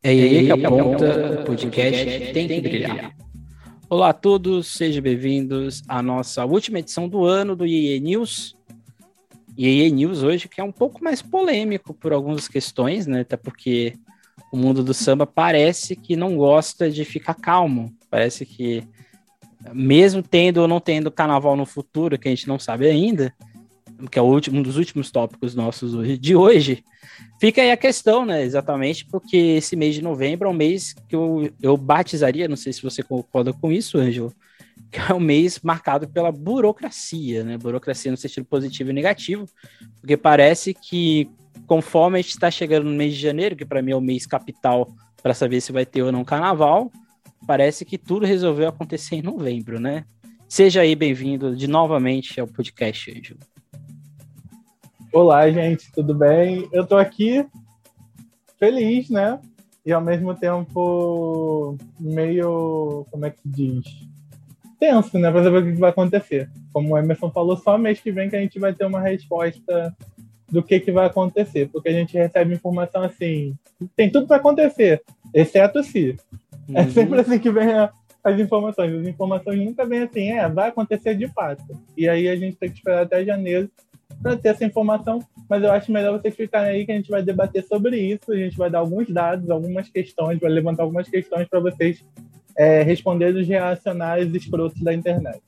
É aí que aponta o podcast tem que brilhar. Olá a todos, sejam bem-vindos à nossa última edição do ano do IE News. IE News hoje que é um pouco mais polêmico por algumas questões, né? Até porque o mundo do samba parece que não gosta de ficar calmo. Parece que mesmo tendo ou não tendo carnaval no futuro, que a gente não sabe ainda, que é último, um dos últimos tópicos nossos de hoje, fica aí a questão, né? Exatamente porque esse mês de novembro é um mês que eu, eu batizaria, não sei se você concorda com isso, Ângelo, que é um mês marcado pela burocracia, né? Burocracia no sentido positivo e negativo, porque parece que conforme a gente está chegando no mês de janeiro, que para mim é o mês capital para saber se vai ter ou não carnaval, parece que tudo resolveu acontecer em novembro, né? Seja aí bem-vindo de novamente ao podcast, Ângelo. Olá, gente, tudo bem? Eu tô aqui feliz, né? E ao mesmo tempo meio, como é que diz? Tenso, né? Pra saber o que vai acontecer. Como o Emerson falou, só mês que vem que a gente vai ter uma resposta do que, que vai acontecer. Porque a gente recebe informação assim, tem tudo para acontecer, exceto se. É uhum. É sempre assim que vem a, as informações. As informações nunca vêm assim, é, vai acontecer de fato. E aí a gente tem que esperar até janeiro para ter essa informação, mas eu acho melhor vocês ficarem aí que a gente vai debater sobre isso, a gente vai dar alguns dados, algumas questões, vai levantar algumas questões para vocês é, responderem os reacionários escrotos da internet.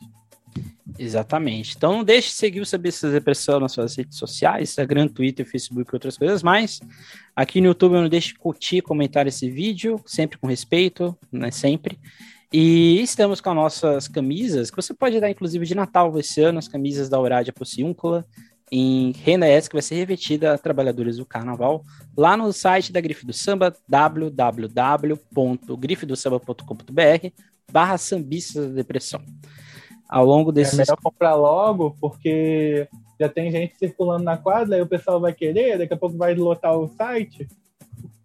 Exatamente. Então não deixe de seguir o Sabiças Depressão nas suas redes sociais, Instagram, Twitter, Facebook e outras coisas mais. Aqui no YouTube não deixe de curtir, comentar esse vídeo, sempre com respeito, né? Sempre. E estamos com as nossas camisas, que você pode dar inclusive de Natal esse ano, as camisas da Horádia Pociúncula em renda extra que vai ser revertida a trabalhadores do carnaval lá no site da Grife do Samba, www.grifedosamba.com.br barra sambistas da depressão. Ao longo desses... É melhor comprar logo, porque já tem gente circulando na quadra e o pessoal vai querer, daqui a pouco vai lotar o site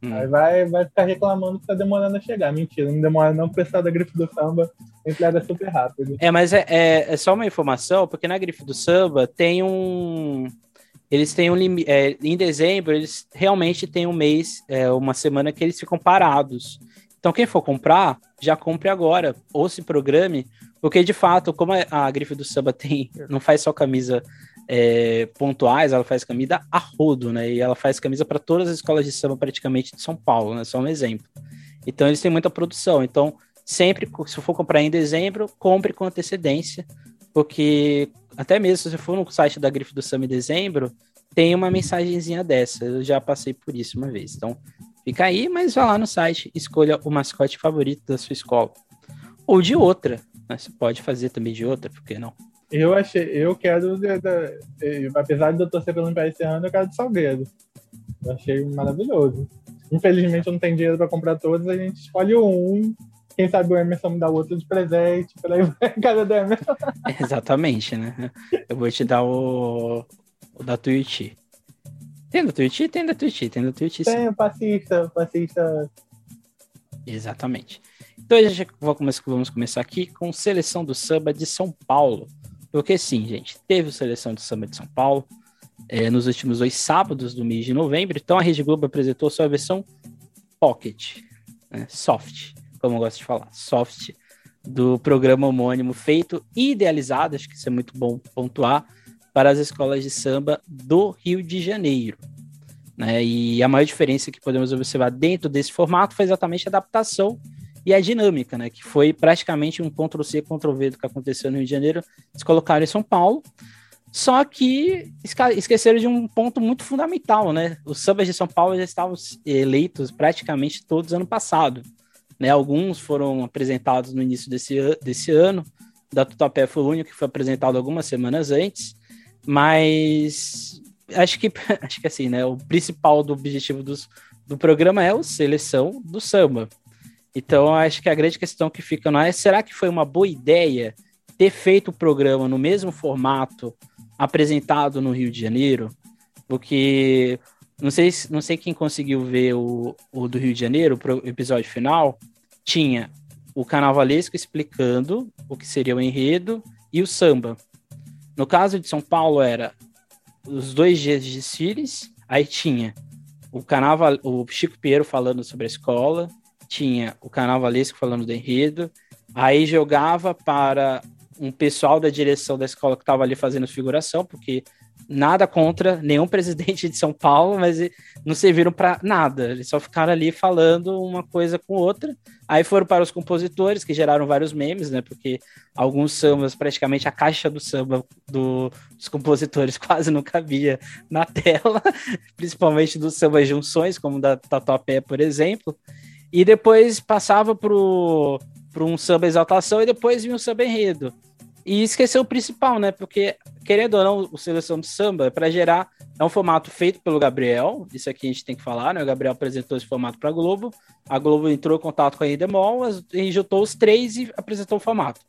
Hum. Aí vai, vai ficar reclamando que tá demorando a chegar. Mentira, não demora não, o pessoal da Grife do Samba entrega super rápido. É, mas é, é, é, só uma informação, porque na Grife do Samba tem um... Eles têm um limite... É, em dezembro, eles realmente têm um mês, é, uma semana que eles ficam parados. Então, quem for comprar, já compre agora, ou se programe, porque de fato, como a Grife do Samba tem, não faz só camisa é, pontuais, ela faz camisa a rodo, né? E ela faz camisa para todas as escolas de samba praticamente de São Paulo, né? Só um exemplo. Então eles têm muita produção. Então, sempre, se for comprar em dezembro, compre com antecedência, porque até mesmo se você for no site da Grife do Samba em dezembro, tem uma mensagenzinha dessa. Eu já passei por isso uma vez. Então, fica aí, mas vá lá no site, escolha o mascote favorito da sua escola. Ou de outra. Né? Você pode fazer também de outra, por que não? Eu achei, eu quero, apesar de eu torcer pelo Império Serrano, eu quero de Salgueiro. Eu achei maravilhoso. Infelizmente eu não tenho dinheiro para comprar todos, a gente escolhe um. Quem sabe o Emerson me dá outro de presente, vai cada do Emerson. Exatamente, né? Eu vou te dar o, o da Twitch. Tem da Twitch? Tem da Twitch, tem da Twitch. Tem, passista, passista. Exatamente. Então vamos começar aqui com seleção do samba de São Paulo. Porque sim, gente, teve seleção de samba de São Paulo é, nos últimos dois sábados do mês de novembro. Então a Rede Globo apresentou sua versão pocket, né, soft, como eu gosto de falar, soft, do programa homônimo feito e idealizado, acho que isso é muito bom pontuar, para as escolas de samba do Rio de Janeiro. Né? E a maior diferença que podemos observar dentro desse formato foi exatamente a adaptação e a dinâmica, né? Que foi praticamente um Ctrl-C, Ctrl-V do que aconteceu no Rio de Janeiro. Eles colocaram em São Paulo. Só que esqueceram de um ponto muito fundamental, né? Os sambas de São Paulo já estavam eleitos praticamente todos ano passado. Né? Alguns foram apresentados no início desse, desse ano. Da Tutapé foi o único que foi apresentado algumas semanas antes. Mas acho que, acho que assim, né? O principal do objetivo dos, do programa é a seleção do samba. Então, acho que a grande questão que fica não é será que foi uma boa ideia ter feito o programa no mesmo formato apresentado no Rio de Janeiro? Porque não sei, não sei quem conseguiu ver o, o do Rio de Janeiro, o episódio final, tinha o carnavalesco explicando o que seria o enredo e o samba. No caso de São Paulo era os dois dias de desfiles, aí tinha o carnaval, o Chico Pinheiro falando sobre a escola, tinha o carnavalesco falando do enredo, aí jogava para um pessoal da direção da escola que estava ali fazendo figuração, porque nada contra nenhum presidente de São Paulo, mas não serviram para nada. Eles só ficaram ali falando uma coisa com outra. Aí foram para os compositores, que geraram vários memes, né? Porque alguns sambas, praticamente a caixa do samba do, dos compositores quase não cabia na tela, principalmente dos sambas junções, como da Tatuapé, por exemplo. E depois passava para um samba exaltação e depois vinha um samba enredo. E esqueceu o principal, né? Porque, querendo ou não, o Seleção de Samba, para gerar, é um formato feito pelo Gabriel, isso aqui a gente tem que falar, né? O Gabriel apresentou esse formato para a Globo, a Globo entrou em contato com a Endemol, juntou os três e apresentou o formato.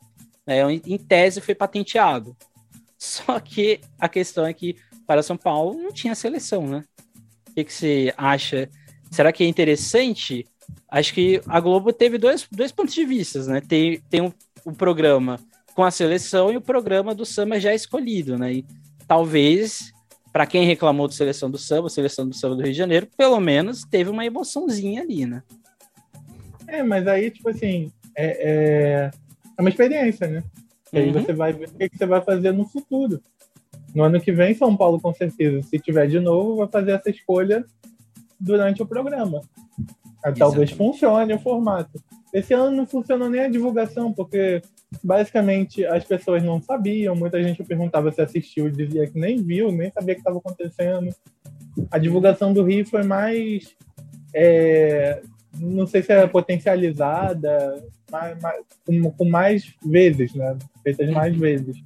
É, em tese foi patenteado. Só que a questão é que para São Paulo não tinha seleção, né? O que, que você acha? Será que é interessante? Acho que a Globo teve dois, dois pontos de vista, né? Tem, tem um, um programa com a seleção e o programa do samba já escolhido, né? E talvez, para quem reclamou de seleção do samba, seleção do samba do Rio de Janeiro, pelo menos teve uma emoçãozinha ali, né? É, mas aí, tipo assim, é, é, é uma experiência, né? E aí uhum. você vai ver o que você vai fazer no futuro. No ano que vem, São Paulo, com certeza, se tiver de novo, vai fazer essa escolha durante o programa. Talvez funcione o formato. Esse ano não funcionou nem a divulgação, porque basicamente as pessoas não sabiam, muita gente perguntava se assistiu, dizia que nem viu, nem sabia o que estava acontecendo. A divulgação do Rio foi mais. É, não sei se era potencializada, mais, mais, com, com, mais vezes, né? Feitas mais vezes.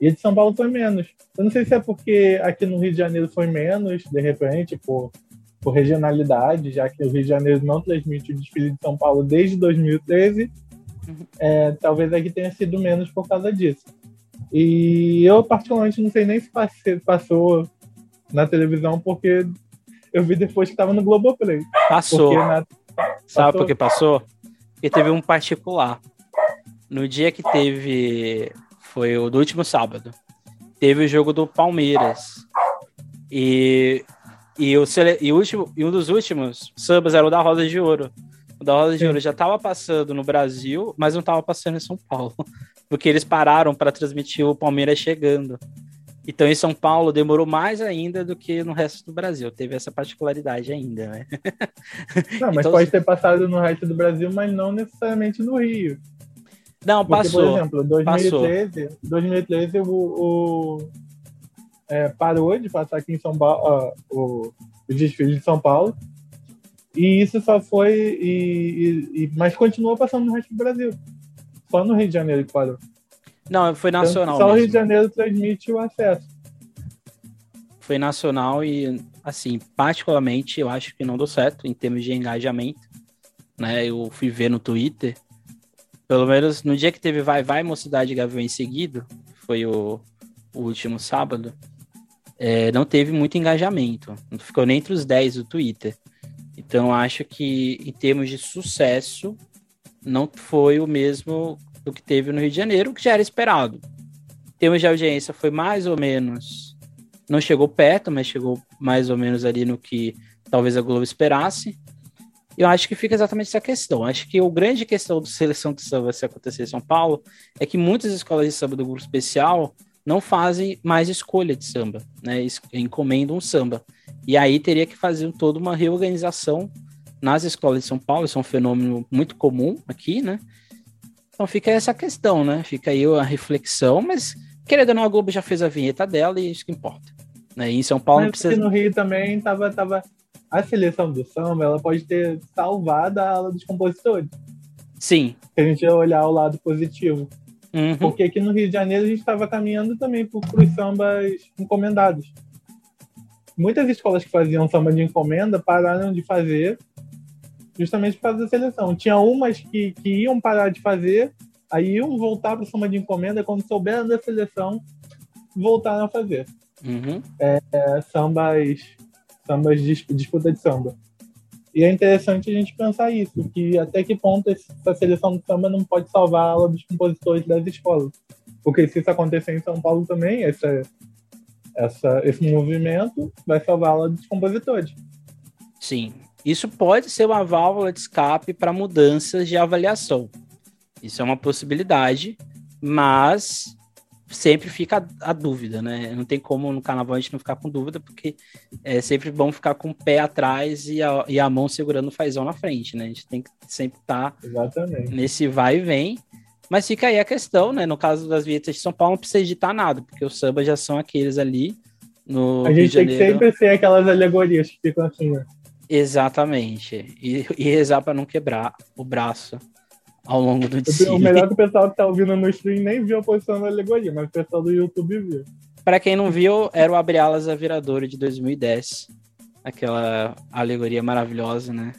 E a de São Paulo foi menos. Eu não sei se é porque aqui no Rio de Janeiro foi menos, de repente, por, por regionalidade, já que o Rio de Janeiro não transmite o desfile de São Paulo desde 2013 é, talvez aqui tenha sido menos por causa disso. E eu, particularmente, não sei nem se passou na televisão, porque eu vi depois que estava no Globoplay. Passou. Na... Sabe por que passou? Porque teve um particular. No dia que teve. Foi o do último sábado. Teve o jogo do Palmeiras. E, e, o, e, o último, e um dos últimos sambas era o da Rosa de Ouro. O da Roda de Ouro já estava passando no Brasil, mas não estava passando em São Paulo. Porque eles pararam para transmitir o Palmeiras chegando. Então, em São Paulo, demorou mais ainda do que no resto do Brasil. Teve essa particularidade ainda, né? Não, mas então, pode ter passado no resto do Brasil, mas não necessariamente no Rio. Não, Porque, passou. Por exemplo, 2013, passou. 2013 o, o é, parou de passar aqui em São Paulo uh, o, o desfile de São Paulo e isso só foi. E, e, mas continuou passando no resto do Brasil. Só no Rio de Janeiro que parou. Não, foi nacional. Então, só mesmo. o Rio de Janeiro transmite o acesso. Foi nacional e, assim, particularmente, eu acho que não deu certo em termos de engajamento. Né? Eu fui ver no Twitter. Pelo menos no dia que teve Vai Vai Mocidade Gavião em seguido, foi o, o último sábado, é, não teve muito engajamento. Não ficou nem entre os 10 do Twitter. Então, acho que em termos de sucesso, não foi o mesmo do que teve no Rio de Janeiro, que já era esperado. Em termos de audiência, foi mais ou menos. Não chegou perto, mas chegou mais ou menos ali no que talvez a Globo esperasse. Eu acho que fica exatamente essa questão. Acho que a grande questão da seleção de samba se acontecer em São Paulo é que muitas escolas de samba do grupo especial não fazem mais escolha de samba, né? Encomendam um samba. E aí teria que fazer toda uma reorganização nas escolas de São Paulo, isso é um fenômeno muito comum aqui, né? Então fica essa questão, né? Fica aí a reflexão, mas querendo ou não, a Globo já fez a vinheta dela e isso que importa. Né? E em São Paulo mas precisa... no Rio também tava, tava... A seleção do samba, ela pode ter salvado a ala dos compositores. Sim. Se a gente olhar o lado positivo. Uhum. Porque aqui no Rio de Janeiro a gente estava caminhando também para os sambas encomendados. Muitas escolas que faziam samba de encomenda pararam de fazer justamente por causa da seleção. Tinha umas que, que iam parar de fazer, aí iam voltar para o samba de encomenda, quando souberam da seleção, voltaram a fazer. Uhum. É, é, sambas, sambas de disputa de samba. E é interessante a gente pensar isso, que até que ponto essa seleção do samba não pode salvar a aula dos compositores das escolas. Porque se isso acontecer em São Paulo também, essa, essa, esse movimento vai salvar a aula dos compositores. Sim. Isso pode ser uma válvula de escape para mudanças de avaliação. Isso é uma possibilidade, mas sempre fica a, a, dúvida, né? Não tem como no carnaval a gente não ficar com dúvida, porque é sempre bom ficar com o pé atrás e a, e a mão segurando o fazão na frente, né? A gente tem que sempre estar tá nesse vai e vem. Mas fica aí a questão, né? No caso das vietas de São Paulo, não precisa editar nada, porque os sambas já são aqueles ali no. A gente tem que sempre ser aquelas alegorias que ficam assim, né? Exatamente. E, e rezar para não quebrar o braço ao longo do dia. O melhor que o pessoal que tá ouvindo no stream nem viu a posição da alegoria, mas o pessoal do YouTube viu. Para quem não viu, era o Abre Alas a Viradouro de 2010. Aquela alegoria maravilhosa, né?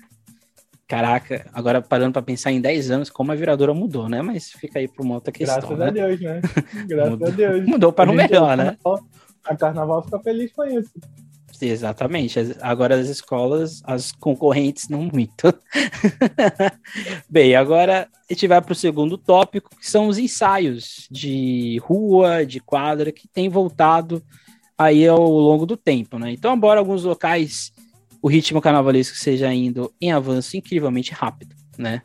Caraca, agora parando para pensar em 10 anos, como a viradora mudou, né? Mas fica aí para uma outra questão. Graças né? a Deus, né? Graças a Deus. Mudou para o melhor, né? A Carnaval fica feliz com isso. Exatamente. Agora as escolas, as concorrentes não muito. Bem, agora a gente vai para o segundo tópico, que são os ensaios de rua, de quadra, que tem voltado aí ao longo do tempo, né? Então, embora alguns locais o ritmo carnavalesco seja indo em avanço incrivelmente rápido, né?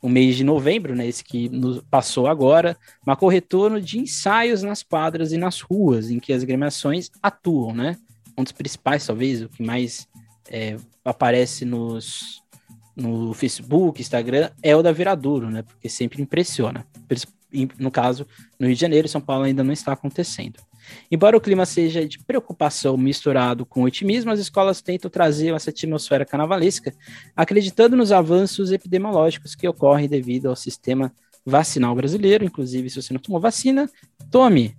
O mês de novembro, né, esse que passou agora, marcou o retorno de ensaios nas quadras e nas ruas em que as agremiações atuam, né? Um dos principais, talvez, o que mais é, aparece nos, no Facebook, Instagram, é o da Viradouro, né? Porque sempre impressiona. No caso, no Rio de Janeiro, São Paulo ainda não está acontecendo. Embora o clima seja de preocupação misturado com otimismo, as escolas tentam trazer essa atmosfera carnavalesca, acreditando nos avanços epidemiológicos que ocorrem devido ao sistema vacinal brasileiro. Inclusive, se você não tomou vacina, tome.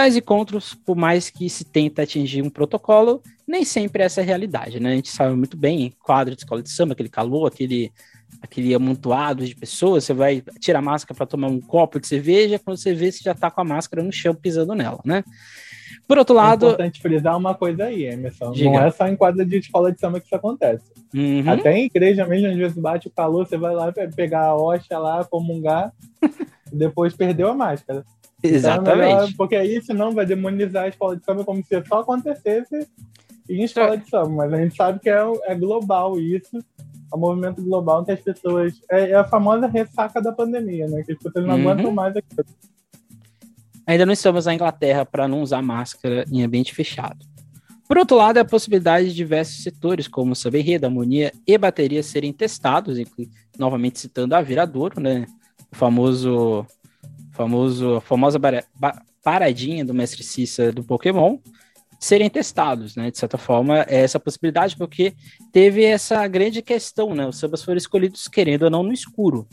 Tais encontros, por mais que se tenta atingir um protocolo, nem sempre essa é a realidade, né? A gente sabe muito bem, quadro de escola de samba, aquele calor, aquele aquele amontoado de pessoas, você vai tirar a máscara para tomar um copo de cerveja, quando você vê, você já está com a máscara no chão pisando nela, né? Por outro é lado. É importante frisar uma coisa aí, Emerson. Diga. Não é só em quadra de escola de samba que isso acontece. Uhum. Até em igreja mesmo, às vezes bate o calor, você vai lá pegar a hoxa lá, comungar, depois perdeu a máscara. Exatamente. Então é melhor, porque aí, senão, vai demonizar a escola de samba como se só acontecesse em escola de samba. Mas a gente sabe que é, é global isso ao movimento global que as pessoas. É, é, a famosa ressaca da pandemia, né? Que as pessoas não uhum. aguentam mais aquilo. Ainda não estamos na Inglaterra para não usar máscara em ambiente fechado. Por outro lado, a possibilidade de diversos setores, como enredo, harmonia e bateria, serem testados, novamente citando a Viradouro, né? O famoso, famoso, a famosa paradinha do mestre Cissa do Pokémon, serem testados, né? De certa forma, é essa possibilidade, porque teve essa grande questão, né? Os sambas foram escolhidos, querendo ou não, no escuro.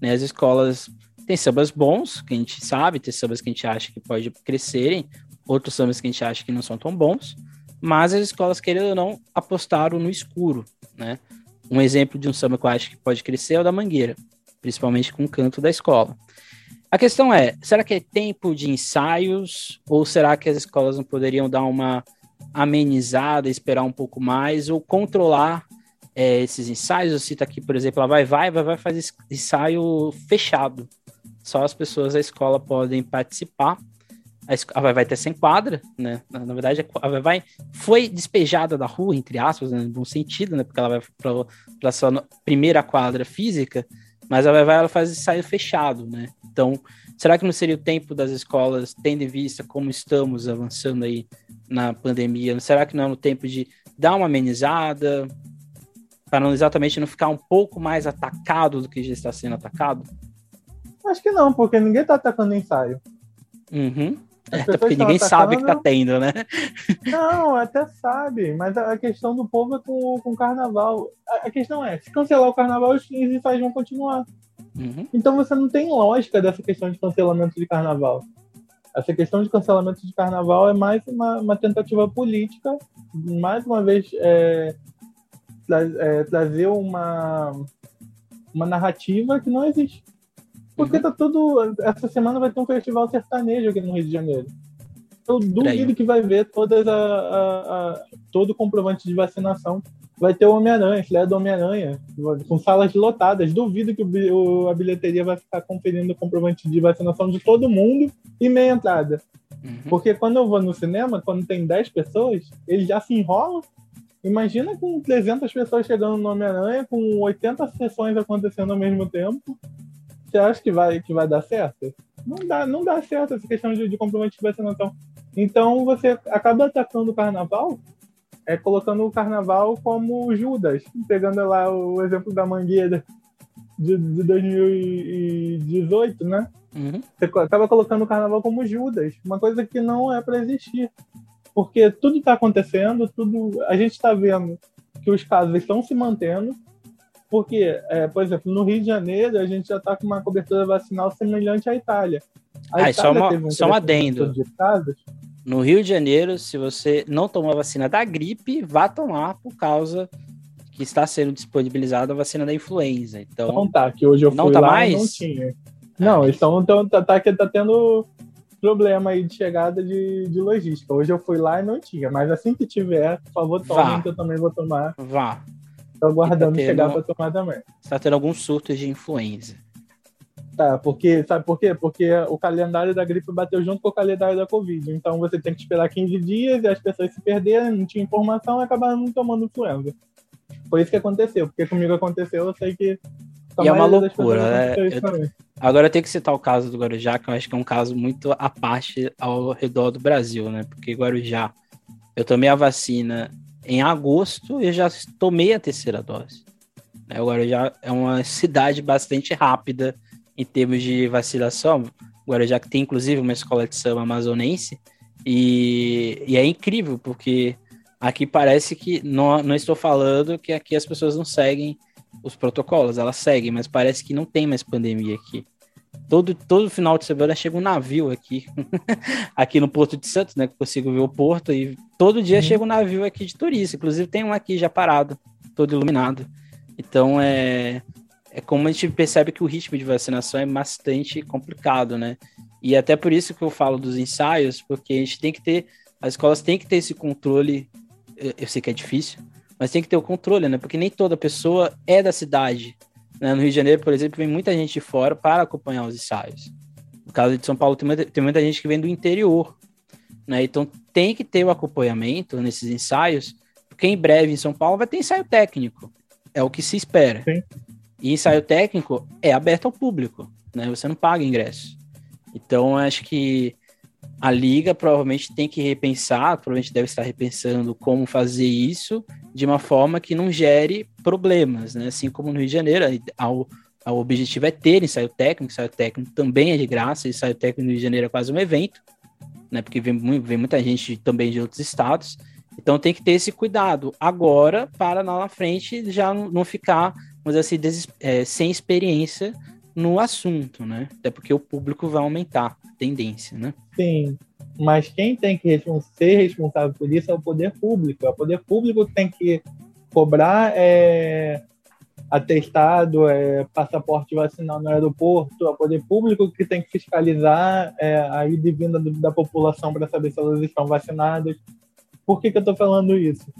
Né? As escolas têm sambas bons, que a gente sabe, tem sambas que a gente acha que pode crescerem, outros sambas que a gente acha que não são tão bons, mas as escolas, querendo ou não, apostaram no escuro, né? Um exemplo de um samba que eu acho que pode crescer é o da Mangueira, principalmente com o canto da escola. A questão é, será que é tempo de ensaios ou será que as escolas não poderiam dar uma amenizada, esperar um pouco mais ou controlar é, esses ensaios? Eu cito aqui, por exemplo, a Vai Vai, Vai Vai faz ensaio fechado. Só as pessoas da escola podem participar. A Vai Vai ter sem quadra, né? Na, na, verdade, a Vai Vai foi despejada da rua, entre aspas, né? no bom sentido, né? Porque ela vai para sua primeira quadra física, mas a Vai ela faz ensaio fechado, né? Então, será que não seria o tempo das escolas, tendo em vista como estamos avançando aí na pandemia, será que não é o tempo de dar uma amenizada, para não exatamente não ficar um pouco mais atacado do que já está sendo atacado? Acho que não, porque ninguém está atacando ensaio. Uhum. Até porque ninguém atacando... sabe que tá tendo, né? Não, até sabe, mas a questão do povo é com, com o carnaval. A, a questão é, se cancelar o carnaval, os ensaios vão continuar. Uhum. Então você não tem lógica dessa questão de cancelamento de carnaval. Essa questão de cancelamento de carnaval é mais uma, uma tentativa política, mais uma vez é, tra é, trazer uma, uma narrativa que não existe. Porque uhum. tá tudo. Essa semana vai ter um festival sertanejo aqui no Rio de Janeiro. Eu duvido que vai ver todas a, a, a, todo o comprovante de vacinação vai ter o Homem-Aranha, filé do Homem-Aranha, com salas lotadas. Duvido que o, a bilheteria vai ficar conferindo o comprovante de vacinação de todo mundo e meia entrada. Uhum. Porque quando eu vou no cinema, quando tem 10 pessoas, eles já se enrolam Imagina com 300 pessoas chegando no Homem-Aranha, com 80 sessões acontecendo ao mesmo tempo. Você acha que vai, que vai dar certo? Não dá, não dá certo essa questão de, de complemento de vacinação. Então você acaba atacando o carnaval, é, colocando o carnaval como Judas, pegando lá o exemplo da Mangueira de, de 2018, né? Uhum. Você acaba colocando o carnaval como Judas, uma coisa que não é para existir. Porque tudo está acontecendo, tudo a gente está vendo que os casos estão se mantendo, porque, é, por exemplo, no Rio de Janeiro a gente já está com uma cobertura vacinal semelhante à Itália. A ah, Itália só, uma, um só um adendo. No Rio de Janeiro, se você não tomou a vacina da gripe, vá tomar por causa que está sendo disponibilizada a vacina da influenza. Então, não tá, que hoje eu fui não tá lá mais? não tinha. Não, então, então tá, tá, tá tendo problema aí de chegada de, de logística. Hoje eu fui lá e não tinha, mas assim que tiver, por favor, tome, que eu também vou tomar. Vá. Tô aguardando tá tendo, chegar para tomar também. Está tendo alguns surtos de influenza. Tá, porque, sabe por quê? Porque o calendário da gripe bateu junto com o calendário da Covid. Então você tem que esperar 15 dias e as pessoas se perderem, não tinha informação e acabaram não tomando influenza. Foi isso que aconteceu, porque comigo aconteceu, eu sei que. E é uma loucura. É, eu, agora eu tenho que citar o caso do Guarujá, que eu acho que é um caso muito à parte ao redor do Brasil, né? Porque Guarujá, eu tomei a vacina em agosto e já tomei a terceira dose. Né? O Guarujá é uma cidade bastante rápida em termos de vacinação. O Guarujá que tem inclusive uma escola de samba amazonense. E, e é incrível, porque Aqui parece que não, não estou falando que aqui as pessoas não seguem os protocolos, elas seguem, mas parece que não tem mais pandemia aqui. Todo, todo final de semana chega um navio aqui, aqui no Porto de Santos, né? Que consigo ver o porto e todo dia uhum. chega um navio aqui de turista. Inclusive tem um aqui já parado, todo iluminado. Então é, é como a gente percebe que o ritmo de vacinação é bastante complicado, né? E até por isso que eu falo dos ensaios, porque a gente tem que ter, as escolas têm que ter esse controle eu sei que é difícil, mas tem que ter o controle, né? Porque nem toda pessoa é da cidade. Né? No Rio de Janeiro, por exemplo, vem muita gente de fora para acompanhar os ensaios. No caso de São Paulo, tem muita, tem muita gente que vem do interior. Né? Então tem que ter o acompanhamento nesses ensaios, porque em breve em São Paulo vai ter ensaio técnico. É o que se espera. Sim. E ensaio técnico é aberto ao público, né? Você não paga ingresso. Então, acho que a liga provavelmente tem que repensar, provavelmente deve estar repensando como fazer isso de uma forma que não gere problemas, né? Assim como no Rio de Janeiro, ao, o objetivo é ter ensaio técnico, ensaio técnico também é de graça, ensaio técnico no Rio de Janeiro é quase um evento, né? Porque vem, vem muita gente também de outros estados, então tem que ter esse cuidado agora para lá na frente já não ficar, dizer assim, é, sem experiência no assunto, né? Até porque o público vai aumentar tendência, né? Sim, mas quem tem que ser responsável por isso é o poder público. É o poder público que tem que cobrar é, atestado, é, passaporte vacinal no aeroporto, é o poder público que tem que fiscalizar é, a ida e vinda da população para saber se elas estão vacinadas. Por que, que eu estou falando isso?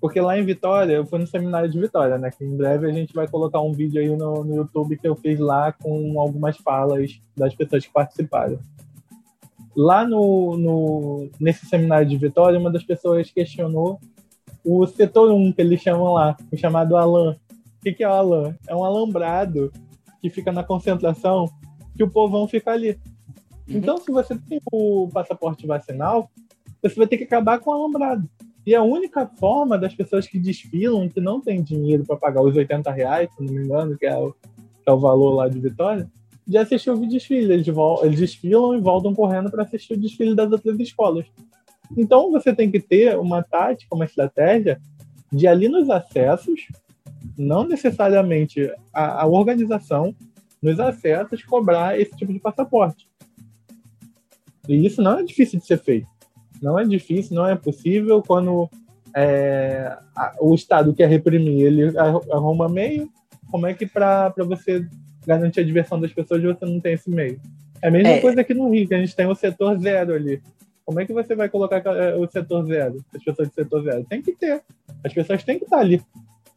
Porque lá em Vitória, eu fui no seminário de Vitória, né? Que em breve a gente vai colocar um vídeo aí no, no YouTube que eu fiz lá com algumas falas das pessoas que participaram. Lá no, no, nesse seminário de Vitória, uma das pessoas questionou o setor 1, que eles chamam lá, o chamado Alan. O que, que é o Alan? É um alambrado que fica na concentração que o povão fica ali. Uhum. Então, se você tem o passaporte vacinal, você vai ter que acabar com o alambrado. E a única forma das pessoas que desfilam, que não tem dinheiro para pagar os 80 reais, se não me engano, que é o, que é o valor lá de Vitória, de assistir o desfile. Eles, eles desfilam e voltam correndo para assistir o desfile das outras escolas. Então você tem que ter uma tática, uma estratégia de ali nos acessos, não necessariamente a, a organização, nos acessos cobrar esse tipo de passaporte. E isso não é difícil de ser feito. Não é difícil, não é possível quando é, a, o Estado quer reprimir, ele arruma meio. Como é que para você garantir a diversão das pessoas você não tem esse meio. É a mesma é. coisa aqui no Rio, que a gente tem o setor zero ali. Como é que você vai colocar é, o setor zero, as pessoas de setor zero? Tem que ter. As pessoas têm que estar ali.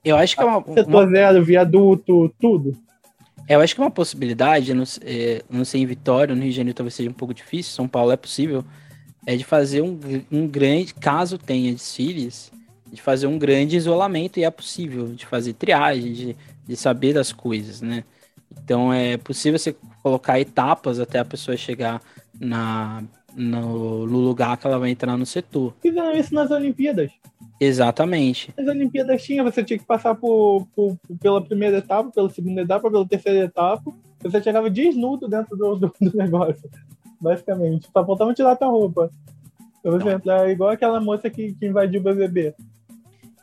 Eu acho que é uma. Setor uma... zero, viaduto, tudo. Eu acho que é uma possibilidade, não, é, não sei em Vitória, no Rio de Janeiro talvez seja um pouco difícil, São Paulo é possível, é de fazer um, um grande, caso tenha desfiles, de fazer um grande isolamento e é possível de fazer triagem, de, de saber das coisas, né? Então é possível você colocar etapas até a pessoa chegar na, no, no lugar que ela vai entrar no setor. Fizeram isso nas Olimpíadas. Exatamente. Nas Olimpíadas tinha, você tinha que passar por, por, pela primeira etapa, pela segunda etapa, pela terceira etapa. Você chegava desnudo dentro do, do, do negócio. Basicamente. Só faltava tirar tua roupa. Pra você entrar igual aquela moça que, que invadiu o BBB.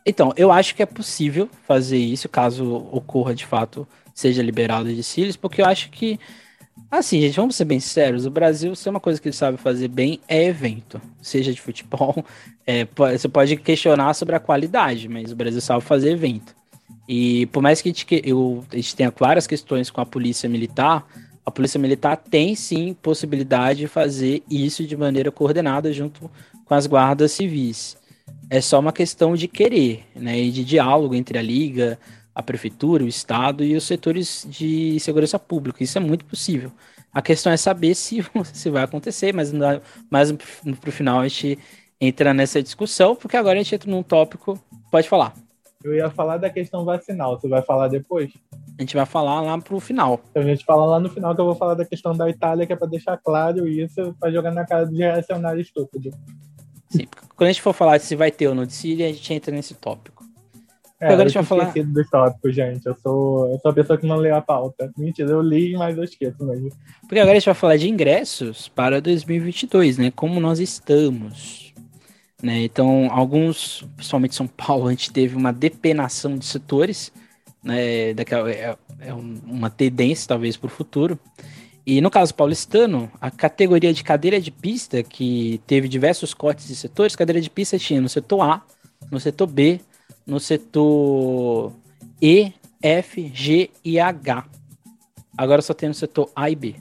Então, eu acho que é possível fazer isso, caso ocorra de fato, seja liberado de cílios, porque eu acho que, assim, gente, vamos ser bem sérios, o Brasil, se é uma coisa que ele sabe fazer bem, é evento, seja de futebol, é, você pode questionar sobre a qualidade, mas o Brasil sabe fazer evento. E por mais que a gente, eu, a gente tenha claras questões com a polícia militar, a polícia militar tem sim possibilidade de fazer isso de maneira coordenada junto com as guardas civis. É só uma questão de querer, né, e de diálogo entre a liga, a prefeitura, o estado e os setores de segurança pública. Isso é muito possível. A questão é saber se, se vai acontecer, mas mais para o final a gente entra nessa discussão, porque agora a gente entra num tópico. Pode falar. Eu ia falar da questão vacinal, você vai falar depois? A gente vai falar lá pro final. Então a gente fala lá no final que eu vou falar da questão da Itália, que é para deixar claro isso, para jogar na cara de reacionário estúpido. Sim, quando a gente for falar se vai ter ou não de Síria, a gente entra nesse tópico. É, agora a gente vai falar. dos tópicos, gente. Eu sou, eu sou a pessoa que não lê a pauta. Mentira, eu li, mas eu esqueço mesmo. Porque agora a gente vai falar de ingressos para 2022, né? Como nós estamos. Né? Então, alguns, principalmente São Paulo, a gente teve uma depenação de setores, né? Daquela, é, é uma tendência, talvez, para o futuro. E no caso paulistano, a categoria de cadeira de pista, que teve diversos cortes de setores, cadeira de pista tinha no setor A, no setor B, no setor E, F, G e H. Agora só tem no setor A e B.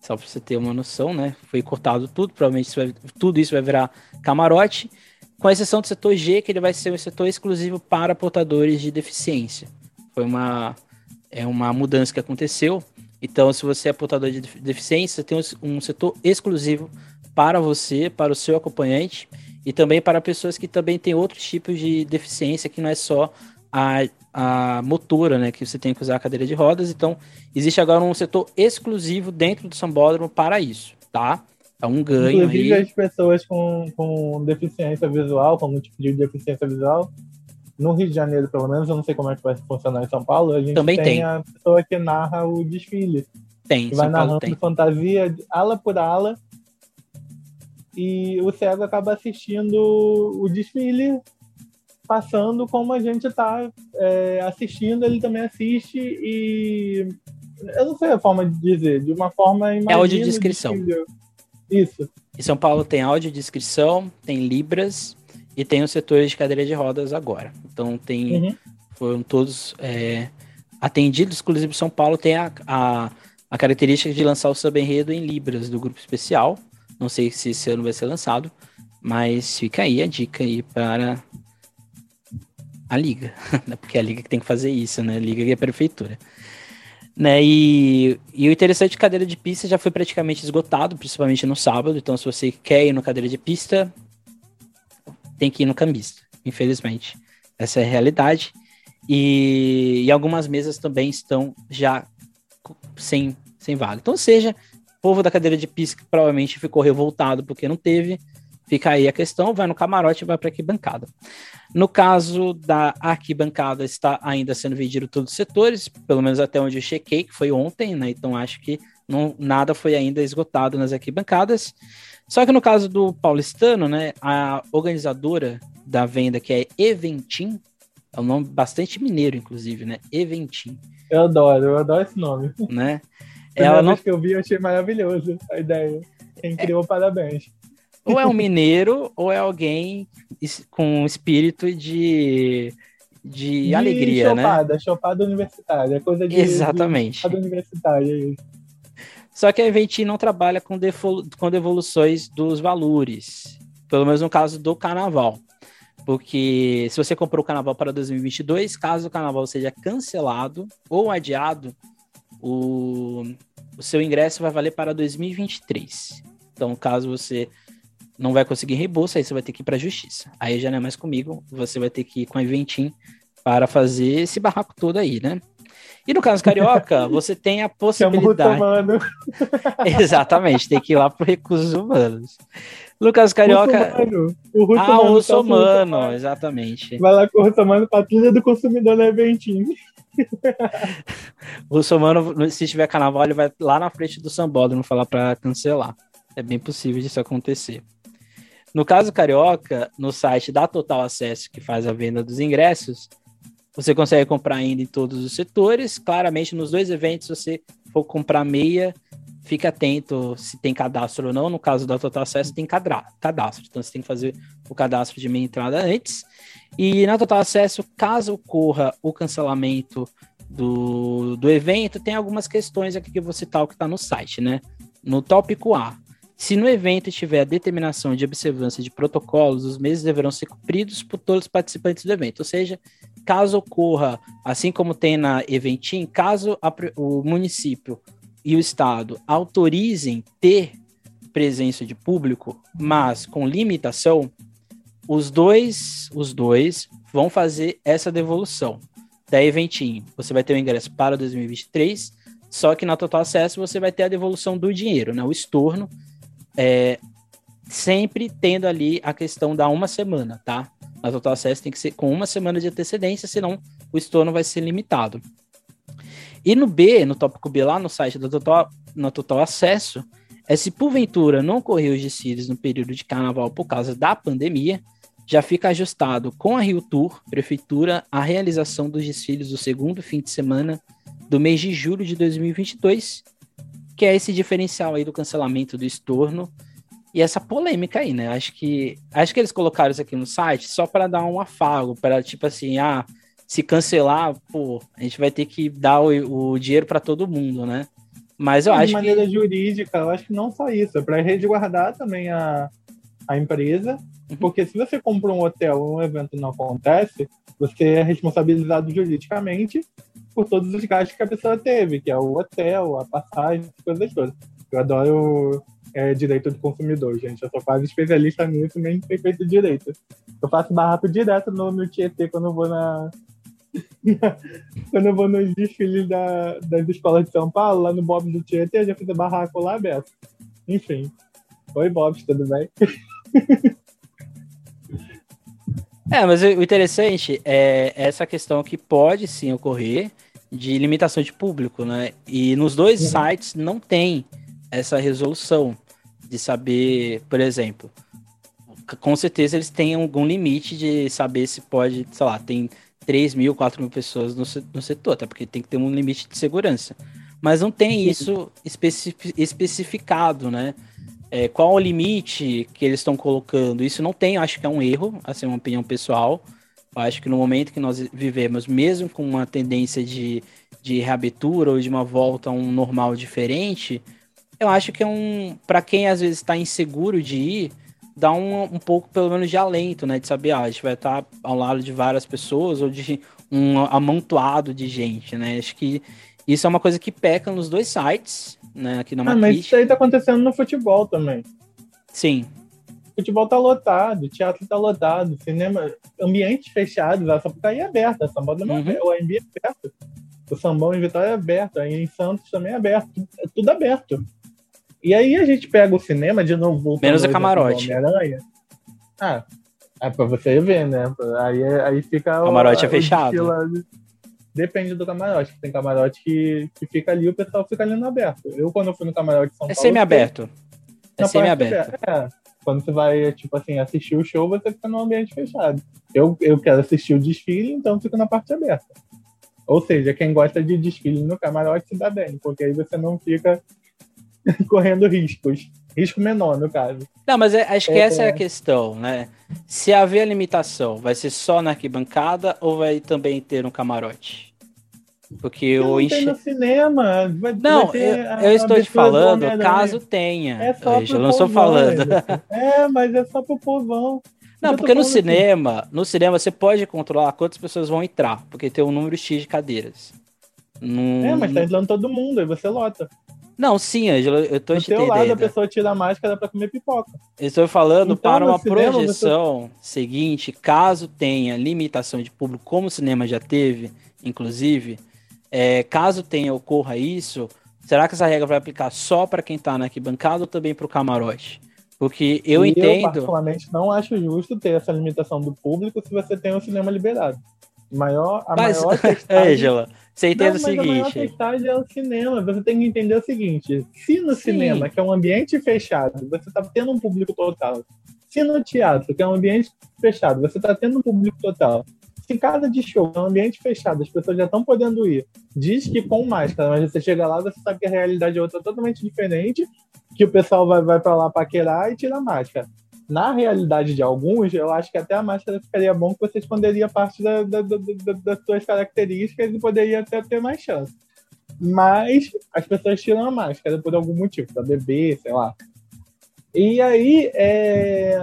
Só para você ter uma noção, né? Foi cortado tudo, provavelmente isso vai, tudo isso vai virar camarote, com exceção do setor G, que ele vai ser um setor exclusivo para portadores de deficiência. Foi uma, é uma mudança que aconteceu. Então, se você é portador de deficiência, tem um setor exclusivo para você, para o seu acompanhante e também para pessoas que também têm outros tipos de deficiência, que não é só a, a motora, né, que você tem que usar a cadeira de rodas. Então, existe agora um setor exclusivo dentro do sambódromo para isso, tá? É um ganho Inclusive, aí. as pessoas com, com deficiência visual, com um tipo de deficiência visual, no Rio de Janeiro, pelo menos, eu não sei como é que vai funcionar em São Paulo, a gente Também tem, tem. a pessoa que narra o desfile. Tem, que vai São narrando fantasia ala por ala. E o cego acaba assistindo o desfile passando como a gente está é, assistindo, ele também assiste e eu não sei a forma de dizer, de uma forma é audiodescrição. Isso. Em São Paulo tem audiodescrição, tem libras e tem os setores de cadeira de rodas agora. Então tem uhum. foram todos é, atendidos, exclusive São Paulo tem a, a, a característica de lançar o sub-enredo em libras do grupo especial. Não sei se esse ano vai ser lançado, mas fica aí a dica aí para a liga, porque é a liga que tem que fazer isso, né? Liga é a prefeitura. Né, e, e o interessante, cadeira de pista já foi praticamente esgotado, principalmente no sábado. Então, se você quer ir no cadeira de pista, tem que ir no cambista, infelizmente. Essa é a realidade. E, e algumas mesas também estão já sem, sem vaga. Então, seja, povo da cadeira de pista que provavelmente ficou revoltado porque não teve, fica aí a questão, vai no camarote e vai para aqui bancada. No caso da arquibancada, está ainda sendo vendido todos os setores, pelo menos até onde eu chequei, que foi ontem, né? Então acho que não, nada foi ainda esgotado nas arquibancadas. Só que no caso do paulistano, né, a organizadora da venda, que é Eventim, é um nome bastante mineiro, inclusive, né? Eventim. Eu adoro, eu adoro esse nome. Né? Ela não... que eu vi, eu achei maravilhoso a ideia. Quem criou, é... parabéns. Ou é um mineiro, ou é alguém com espírito de, de, de alegria, chopada, né? Chopada universitária, é coisa de. Exatamente. chopada universitária, Só que a Eventim não trabalha com, com devoluções dos valores. Pelo menos no caso do carnaval. Porque se você comprou o carnaval para 2022, caso o carnaval seja cancelado ou adiado, o, o seu ingresso vai valer para 2023. Então, caso você não vai conseguir reembolso, aí você vai ter que ir para a justiça. Aí já não é mais comigo, você vai ter que ir com a Eventim para fazer esse barraco todo aí, né? E no caso carioca, você tem a possibilidade. Exatamente, tem que ir lá para recursos humanos. No caso carioca. O Russo ah, o Russomano, tá exatamente. Vai lá com o Russomano, patrulha do consumidor no Eventim. o Russomano, se tiver carnaval, ele vai lá na frente do Sambódromo falar para cancelar. É bem possível disso acontecer. No caso carioca, no site da Total Acesso, que faz a venda dos ingressos, você consegue comprar ainda em todos os setores. Claramente, nos dois eventos, se você for comprar meia, fique atento se tem cadastro ou não. No caso da Total Acesso, tem cadastro. Então, você tem que fazer o cadastro de meia entrada antes. E na Total Acesso, caso ocorra o cancelamento do, do evento, tem algumas questões aqui que você tal que está no site, né? No tópico A, se no evento tiver a determinação de observância de protocolos, os meses deverão ser cumpridos por todos os participantes do evento. Ou seja, caso ocorra, assim como tem na Eventim, caso a, o município e o estado autorizem ter presença de público, mas com limitação, os dois, os dois vão fazer essa devolução da Eventim. Você vai ter o ingresso para 2023, só que na Total Acesso você vai ter a devolução do dinheiro, né? O estorno é, sempre tendo ali a questão da uma semana, tá? A total acesso tem que ser com uma semana de antecedência, senão o estorno vai ser limitado. E no B, no tópico B, lá no site da Total, no Total Acesso, é se porventura não ocorreu os desfiles no período de carnaval por causa da pandemia, já fica ajustado com a Rio Tour, prefeitura, a realização dos desfiles do segundo fim de semana do mês de julho de 2022 que é esse diferencial aí do cancelamento do estorno e essa polêmica aí, né? Acho que acho que eles colocaram isso aqui no site só para dar um afago, para tipo assim, ah, se cancelar, pô, a gente vai ter que dar o, o dinheiro para todo mundo, né? Mas eu de acho de maneira jurídica, eu acho que não só isso, é para resguardar também a, a empresa, uhum. porque se você compra um hotel e um evento não acontece, você é responsabilizado juridicamente por todos os gastos que a pessoa teve, que é o hotel, a passagem, as coisas todas. Eu adoro é, direito do consumidor, gente. Eu sou quase especialista nisso, nem sei feito direito. Eu faço barraco direto no, no Tietê quando eu vou na. quando eu vou nos desfiles da, das escolas de São Paulo, lá no Bob do Tietê, eu já fiz barraco lá aberto. Enfim. Oi, Bob, tudo bem? É, mas o interessante é essa questão que pode sim ocorrer de limitação de público, né? E nos dois uhum. sites não tem essa resolução de saber, por exemplo, com certeza eles têm algum limite de saber se pode, sei lá, tem 3 mil, 4 mil pessoas no, no setor, até porque tem que ter um limite de segurança. Mas não tem isso especificado, né? é, qual o limite que eles estão colocando. Isso não tem, acho que é um erro, assim, uma opinião pessoal. Eu acho que no momento que nós vivemos, mesmo com uma tendência de, de reabertura ou de uma volta a um normal diferente, eu acho que é um. para quem às vezes está inseguro de ir, dá um, um pouco, pelo menos, de alento, né? De saber, ah, a gente vai estar tá ao lado de várias pessoas ou de um amontoado de gente, né? Acho que isso é uma coisa que peca nos dois sites, né? Aqui na ah, mas isso aí tá acontecendo no futebol também. Sim. O futebol tá lotado, teatro tá lotado, cinema, ambientes fechados, a Sapucaí é aberta, a Sambão também uhum. é o AMB é aberto. O Sambão em Vitória é aberto, aí em Santos também é aberto, é tudo aberto. E aí a gente pega o cinema de novo. Menos a camarote. Ah, é pra você ver, né? Aí, aí fica. Camarote o, é fechado. Depende do camarote. Tem camarote que, que fica ali, o pessoal fica ali no aberto. Eu, quando eu fui no camarote de São é Paulo. Semi-aberto. É semi-aberto. É, quando você vai, tipo assim, assistir o show, você fica no ambiente fechado. Eu, eu quero assistir o desfile, então fico na parte aberta. Ou seja, quem gosta de desfile no camarote se dá bem, porque aí você não fica correndo riscos. Risco menor, no caso. Não, mas é, acho que é, essa é a questão, né? Se haver limitação, vai ser só na arquibancada ou vai também ter um camarote? Porque o enche... no cinema. Vai, não, vai eu, eu, estou te falando, caso tenha. É só eu não estou falando. É, mas é só pro povão. Não, porque no cinema, no cinema você pode controlar quantas pessoas vão entrar, porque tem um número X de cadeiras. É, mas tá entrando todo mundo, aí você lota. Não, sim, Ângelo, eu tô Do te teu lado, a entendendo. pessoa tira a máscara pra comer pipoca. Eu estou falando Então, para uma projeção seguinte, caso tenha limitação de público, como o cinema já teve, inclusive, é, caso tenha ocorra isso, será que essa regra vai aplicar só para quem está na arquibancada ou também para o camarote? Porque eu E Eu, entendo. particularmente, não acho justo ter essa limitação do público se você tem um cinema liberado. Maior, a Mas, maior testagem... Ângela, você Não, entende mas o a maior seguinte. testagem é o cinema. Você tem que entender o seguinte: se no Sim. cinema, que é um ambiente fechado, você está tendo um público total. Se no teatro, que é um ambiente fechado, você está tendo um público total. Se em casa de show, é um ambiente fechado, as pessoas já estão podendo ir. Diz que com máscara, mas você chega lá, você sabe que a realidade é outra totalmente diferente, que o pessoal vai, vai para lá paquerar e tira a máscara. Na realidade de alguns, eu acho que até a máscara ficaria bom que você esconderia parte da, da- da- da- das suas características e poderia até ter mais chance. Mas as pessoas tiram a máscara por algum motivo, para beber, sei lá. E aí, é...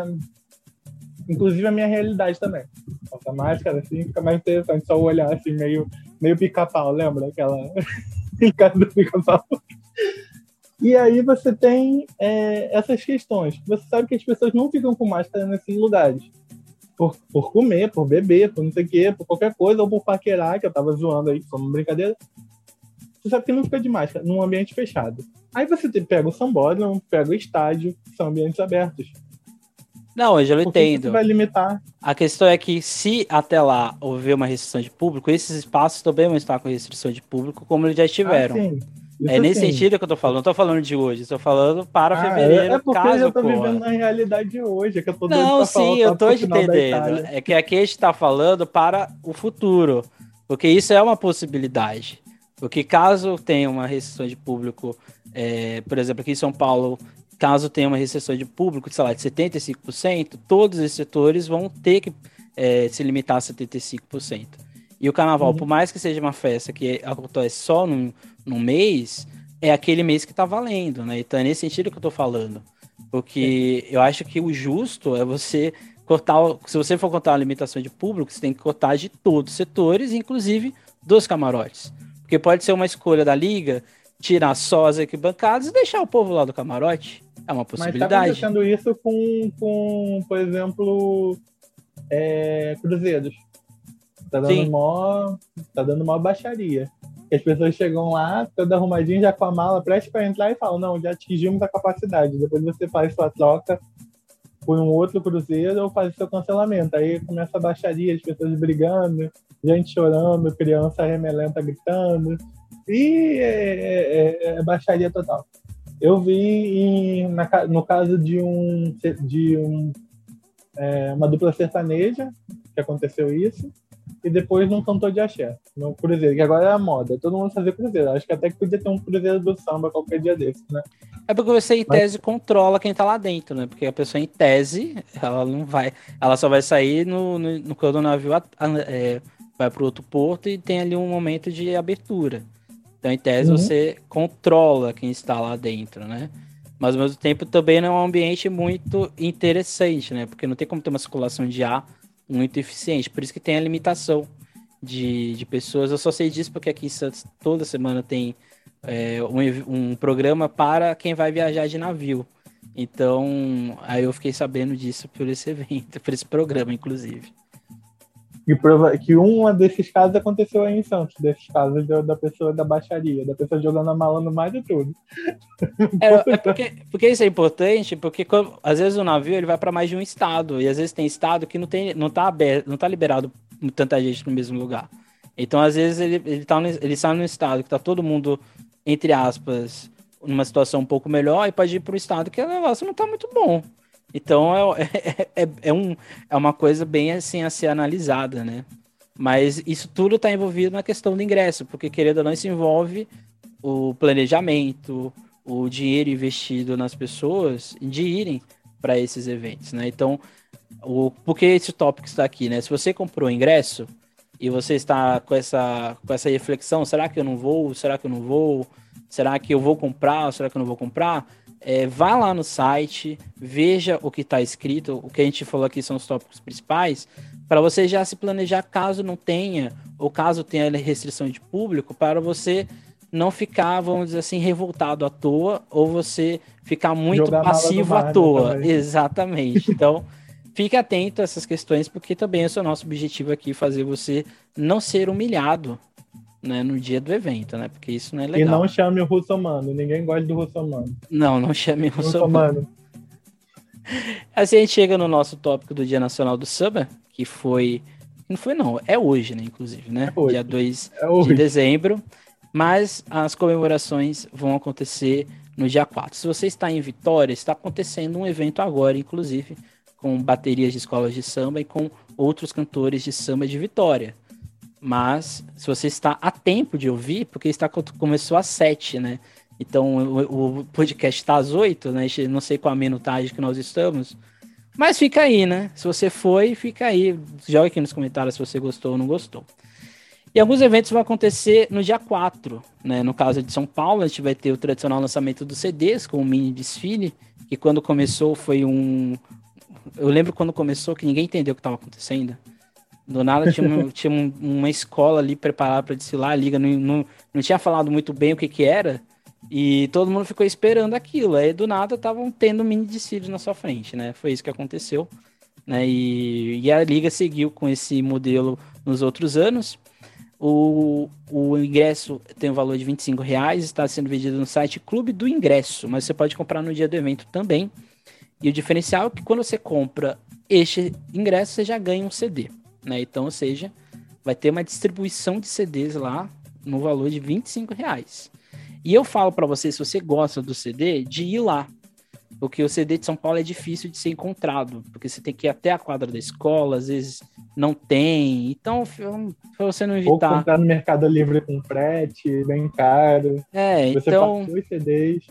inclusive a minha realidade também. Essa máscara, assim, fica mais interessante só olhar assim, meio, meio pica-pau, lembra? Aquela picada do pica-pau. E aí você tem é, essas questões. Você sabe que as pessoas não ficam com máscara nesses lugares. Por, por comer, por beber, por não sei o quê, por qualquer coisa, ou por paquerar, que eu tava zoando aí, uma brincadeira. Você sabe que não fica de máscara num ambiente fechado. Aí você pega o sambódromo, pega o estádio, que são ambientes abertos. Não, eu que entendo. você vai limitar? A questão é que se até lá houver uma restrição de público, esses espaços também vão estar com restrição de público, como eles já estiveram. Ah, sim. Isso é nesse sim. sentido que eu tô falando. Não tô falando de hoje, estou falando para Ah, fevereiro, é porque eu caso já tô vivendo na realidade de hoje, é que eu tô Não, sim, eu tô entendendo. É que aqui a gente tá falando para o futuro. Porque isso é uma possibilidade. Porque caso tenha uma restrição de público, é, por exemplo, aqui em São Paulo, caso tenha uma restrição de público, sei lá, de 75%, todos esses setores vão ter que é, se limitar a 75%. E o carnaval, Uhum. por mais que seja uma festa que acontece só num, num mês, é aquele mês que tá valendo, né? Então é nesse sentido que eu tô falando. Porque eu acho que o justo é você cortar. Se você for contar a limitação de público, você tem que cortar de todos os setores, inclusive dos camarotes. Porque pode ser uma escolha da liga tirar só as arquibancadas e deixar o povo lá do camarote. É uma Mas tá possibilidade. acontecendo isso com, com por exemplo, é, cruzeiros. Tá Sim. dando mó, tá dando mó baixaria. As pessoas chegam lá, toda arrumadinha, já com a mala, prestes para entrar e falam, não, já atingimos a capacidade. Depois você faz sua troca por um outro cruzeiro ou faz seu cancelamento. Aí começa a baixaria, as pessoas brigando, gente chorando, criança remelenta gritando. E é, é- é baixaria total. Eu vi em- na no caso de um de um, é, uma dupla sertaneja que aconteceu isso e depois num cantor de axé no cruzeiro que agora é a moda todo mundo fazer cruzeiro acho que até que podia ter um cruzeiro do samba qualquer dia desse né É porque você, em Mas- tese, controla quem tá lá dentro, né? Porque a pessoa, em tese, ela não vai. Ela só vai sair no, no, no quando o navio a- a- é, vai para outro porto e tem ali um momento de abertura. Então, em tese, Uhum. você controla quem está lá dentro, né? Mas ao mesmo tempo também não é um ambiente muito interessante, né? Porque não tem como ter uma circulação de ar muito eficiente. Por isso que tem a limitação de, de pessoas. Eu só sei disso porque aqui em Santos toda semana tem é, um, um programa para quem vai viajar de navio. Então, aí eu fiquei sabendo disso por esse evento, por esse programa, inclusive. Que um desses casos aconteceu aí em Santos desses casos da, pessoa da baixaria da pessoa jogando a mala no mar de tudo É, é porque, porque isso é importante, porque às vezes o navio ele vai para mais de um estado, e às vezes tem estado que não, tem, não, tá, aberto, não tá liberado tanta gente no mesmo lugar. Então, às vezes, ele, ele, tá ele sai num estado que tá todo mundo, entre aspas, numa situação um pouco melhor, e pode ir para um estado que o negócio não tá muito bom. Então, é, é, é, é um, é uma coisa bem assim a ser analisada, né? Mas isso tudo está envolvido na questão do ingresso, porque querendo ou não, isso envolve o planejamento, o dinheiro investido nas pessoas de irem para esses eventos, né? Então, o, por que esse tópico está aqui, né? Se você comprou ingresso e você está com essa, com essa reflexão, será que eu não vou? Será que eu não vou? Será que eu vou comprar? Será que eu não vou comprar? É, vá lá no site, veja o que está escrito, o que a gente falou aqui são os tópicos principais, para você já se planejar caso não tenha, ou caso tenha restrição de público, para você não ficar, vamos dizer assim, revoltado à toa, ou você ficar muito Jogar passivo à toa. Também. Exatamente. Então, fique atento a essas questões, porque também esse é o nosso objetivo aqui, fazer você não ser humilhado né, no dia do evento, né? Porque isso não é legal. E não chame o russomano, ninguém gosta do russomano. Não, não chame o russomano. Assim a gente chega no nosso tópico do Dia Nacional do Samba, que foi. Não foi, não, é hoje, né? Inclusive, né? É Dia 2 é de dezembro. Mas as comemorações vão acontecer no dia 4. Se você está em Vitória, está acontecendo um evento agora, inclusive, com baterias de escolas de samba e com outros cantores de samba de Vitória. Mas se você está a tempo de ouvir, porque está começou às 7, né? Então o, o podcast está às 8, né? Não sei qual a minutagem que nós estamos. Mas fica aí, né? Se você foi, fica aí. Joga aqui nos comentários se você gostou ou não gostou. E alguns eventos vão acontecer no dia 4, né? No caso de São Paulo, a gente vai ter o tradicional lançamento dos CDs com um mini desfile, que quando começou foi um. Eu lembro quando começou que ninguém entendeu o que estava acontecendo. Do nada tinha, uma, tinha uma escola ali preparada para desfilar, a liga não, não, não tinha falado muito bem o que, que era, e todo mundo ficou esperando aquilo. Aí do nada estavam tendo um mini desfile na sua frente, né? Foi isso que aconteceu. Né? E, e a liga seguiu com esse modelo nos outros anos. O, o ingresso tem o um valor de 25 reais, está sendo vendido no site Clube do Ingresso, mas você pode comprar no dia do evento também. E o diferencial é que quando você compra este ingresso, você já ganha um CD. Né? Então, ou seja, vai ter uma distribuição de CDs lá no valor de 25 reais. E eu falo para você, se você gosta do CD, de ir lá. Porque o CD de São Paulo é difícil de ser encontrado, porque você tem que ir até a quadra da escola, às vezes não tem. Então, para você não evitar. Ou comprar no Mercado Livre com frete, bem caro. É, você então. Dois CDs.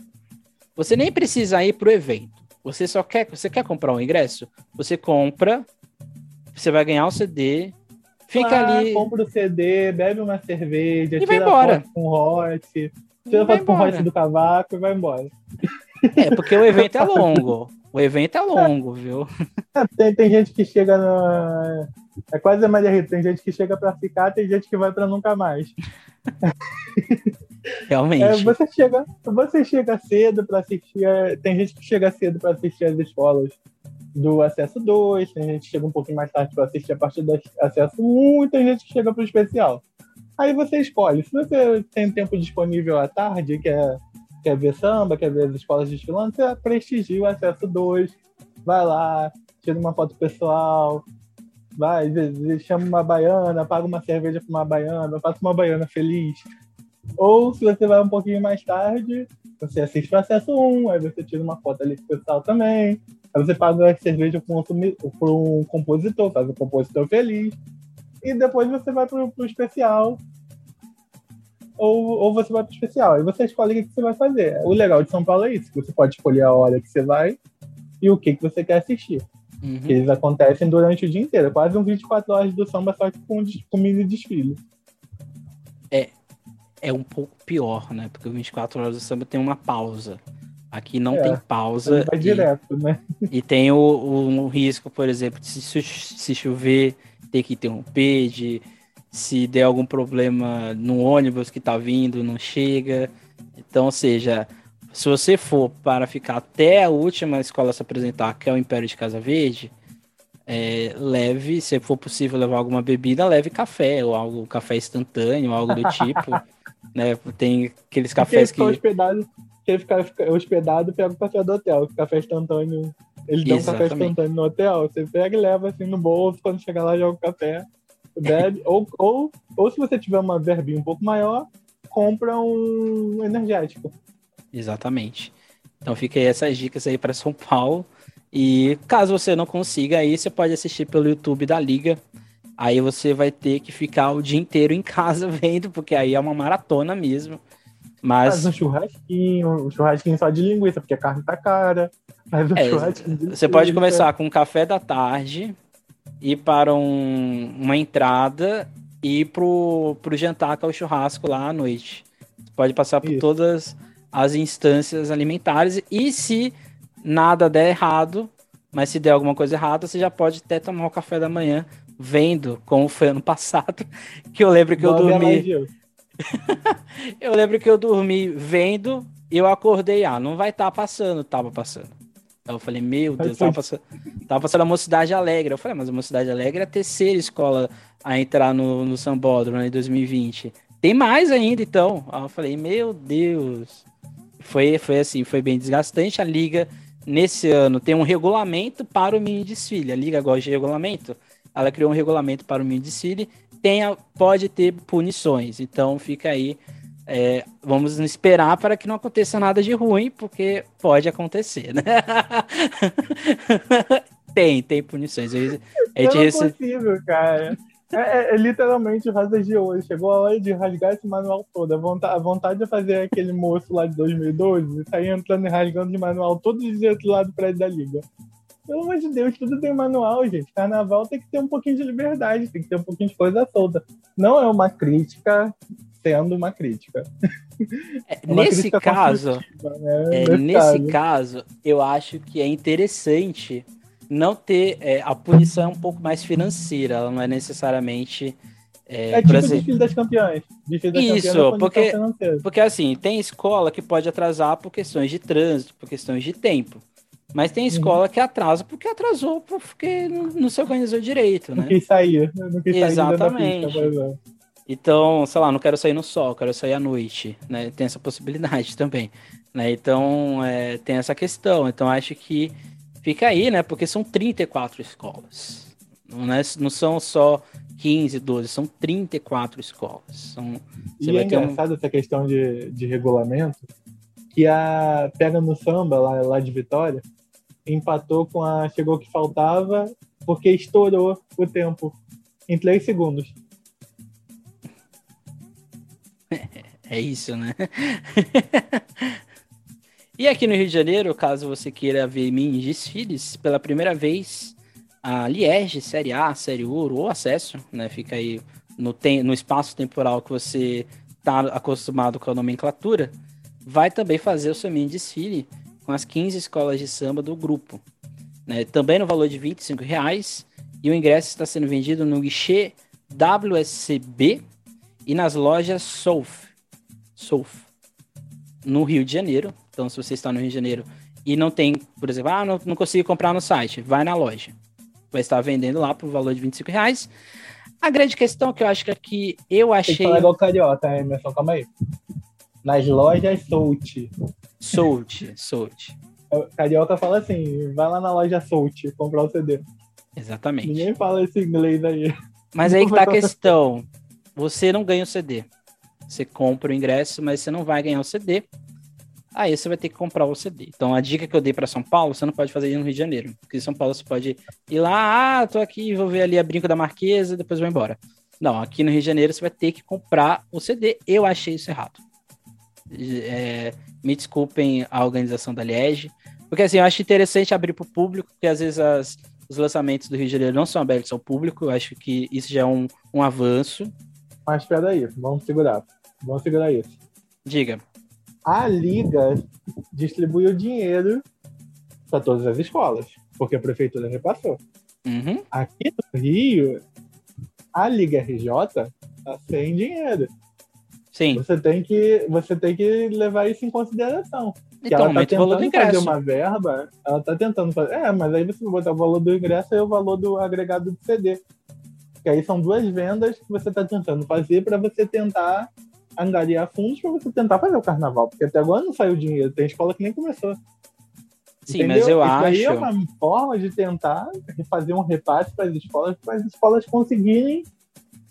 Você nem precisa ir pro evento. Você só quer, você quer comprar um ingresso? Você compra, você vai ganhar o CD, fica ah, ali. Compra o CD, bebe uma cerveja, e vai embora. com o Hot, tira foto com o Hot do cavaco e vai embora. É, porque o evento é longo. O evento é longo, viu? É, tem, tem gente que chega na. É quase a Maria Rita. Tem gente que chega para ficar, tem gente que vai para nunca mais. Realmente. É, você, chega, você chega cedo para assistir. Tem gente que chega cedo para assistir as escolas do acesso 2, tem gente que chega um pouquinho mais tarde para assistir a partir do acesso 1 e tem gente que chega para o especial. Aí você escolhe. Se você tem tempo disponível à tarde, que é quer ver samba, quer ver as escolas desfilando, você prestigia o acesso 2, vai lá, tira uma foto pessoal, vai, chama uma baiana, paga uma cerveja para uma baiana, faça uma baiana feliz. Ou se você vai um pouquinho mais tarde, você assiste o acesso 1, aí você tira uma foto ali pessoal também, aí você paga a cerveja para um, compositor, faz o compositor feliz, e depois você vai para o especial, ou, ou você vai para o especial. Aí você escolhe o que você vai fazer. O legal de São Paulo é isso, você pode escolher a hora que você vai e o que, que você quer assistir. Uhum. Eles acontecem durante o dia inteiro, quase um 24 horas do samba, só que com, com mini desfile. É, é um pouco pior, né? Porque o 24 horas do samba tem uma pausa. Aqui não é, tem pausa. Vai e, direto, né? E tem o, o, o risco, por exemplo, de se, se chover, ter que interromper, de se der algum problema no ônibus que tá vindo, não chega. Então, ou seja, se você for para ficar até a última escola se apresentar, que é o Império de Casa Verde, é, leve, se for possível levar alguma bebida, leve café, ou algo, café instantâneo, algo do tipo. né? Tem aqueles cafés que. Hospedado, quem ficar hospedado, pega o café do hotel, café instantâneo. Eles dão café instantâneo no hotel, você pega e leva assim no bolso, quando chegar lá joga o café bebe, ou, ou, ou se você tiver uma verbinha um pouco maior, compra um energético. Exatamente. Então fica aí essas dicas aí para São Paulo. E caso você não consiga aí, você pode assistir pelo YouTube da Liga. Aí você vai ter que ficar o dia inteiro em casa vendo, porque aí é uma maratona mesmo. Mas, Mas um churrasquinho, um churrasquinho só de linguiça, porque a carne tá cara. Mas um é, você pode começar com um café da tarde, ir para um, uma entrada e ir pro, pro jantar, que é o churrasco lá à noite. Você pode passar por Isso. todas as instâncias alimentares e se nada der errado, mas se der alguma coisa errada, você já pode até tomar o café da manhã vendo como foi ano passado, que eu lembro que eu dormi eu lembro que eu dormi vendo e eu acordei, ah, não vai estar tá passando, tava passando. Aí eu falei, meu Deus, tava passando, tava passando a Mocidade Alegre. Eu falei, mas a Mocidade Alegre é a terceira escola a entrar no, no Sambódromo né, em 2020. Tem mais ainda, então. Aí eu falei, meu Deus. Foi, foi assim, foi bem desgastante. A Liga, nesse ano, tem um regulamento para o mini desfile. A Liga gosta de regulamento. Ela criou um regulamento para o mini desfile. Tem, pode ter punições. Então fica aí é, vamos esperar para que não aconteça nada de ruim, porque pode acontecer, né? tem, tem punições. A gente não é possível, cara. É, é, é, literalmente rosas de ouro. Chegou a hora de rasgar esse manual todo. A vontade, a vontade de fazer aquele moço lá de 2012 sair entrando e rasgando de manual todos os dias lá do prédio da Liga. Pelo amor de Deus, tudo tem manual, gente. Carnaval tem que ter um pouquinho de liberdade, tem que ter um pouquinho de coisa solta. Não é uma crítica sendo uma crítica. É, uma nesse crítica caso, né? é, nesse, nesse caso. caso, eu acho que é interessante não ter é, a punição é um pouco mais financeira, ela não é necessariamente é, é tipo exemplo... desfile das campeãs. Desfile das Isso, campeãs porque, porque assim, tem escola que pode atrasar por questões de trânsito, por questões de tempo. Mas tem uhum. escola uhum. que atrasa porque atrasou, porque não, se organizou direito, né? Quis sair. Não quis Exatamente. Sair então, sei lá, não quero sair no sol, quero sair à noite, né? Tem essa possibilidade também, né? Então, é, tem essa questão. Então, acho que fica aí, né? Porque são 34 escolas. Não, é, não são só 15, 12, são 34 escolas. São, e é engraçado um... essa questão de, de regulamento, que a Pega no Samba, lá, lá de Vitória, empatou com a Chegou que Faltava, porque estourou o tempo em 3 segundos. É isso, né? e aqui no Rio de Janeiro, caso você queira ver mini desfiles, pela primeira vez, a Liege, Série A, Série Ouro ou Acesso, né? Fica aí no, tem, no espaço temporal que você está acostumado com a nomenclatura, vai também fazer o seu mini desfile com as 15 escolas de samba do grupo. Né? Também no valor de R$ reais e o ingresso está sendo vendido no guichê WSCB e nas lojas Souf, Souf, no Rio de Janeiro. Então, se você está no Rio de Janeiro e não tem, por exemplo, ah, não, não consigo comprar no site, vai na loja. Vai estar vendendo lá por valor de 25 reais. A grande questão que eu acho que aqui eu achei. Tem que falar igual carioca, Emerson? Calma aí. Nas lojas Soult. Soult, Soult. Carioca fala assim: vai lá na loja Soult comprar o CD. Exatamente. Ninguém fala esse inglês aí. Mas aí que tá a questão você não ganha o CD. Você compra o ingresso, mas você não vai ganhar o CD. Aí você vai ter que comprar o CD. Então a dica que eu dei para São Paulo, você não pode fazer no Rio de Janeiro. Porque em São Paulo você pode ir lá, ah, tô aqui, vou ver ali a Brinco da Marquesa, depois vou embora. Não, aqui no Rio de Janeiro você vai ter que comprar o CD. Eu achei isso errado. É, me desculpem a organização da Liege. Porque assim, eu acho interessante abrir para o público, porque às vezes as, os lançamentos do Rio de Janeiro não são abertos ao público. Eu acho que isso já é um, um avanço. Mas espera aí, vamos segurar. Vamos segurar isso. Diga. A Liga distribuiu dinheiro para todas as escolas, porque a prefeitura repassou. Uhum. Aqui no Rio, a Liga RJ está sem dinheiro. Sim. Você tem que, você tem que levar isso em consideração. Então, ela tá tentando o valor do ingresso. fazer uma verba, ela tá tentando fazer. É, mas aí você botar o valor do ingresso e o valor do agregado do CD. Que aí são duas vendas que você está tentando fazer para você tentar angariar fundos para você tentar fazer o carnaval. Porque até agora não saiu dinheiro. Tem escola que nem começou. Sim, Entendeu? mas eu Isso acho. Aí é uma forma de tentar fazer um repasse para as escolas, para as escolas conseguirem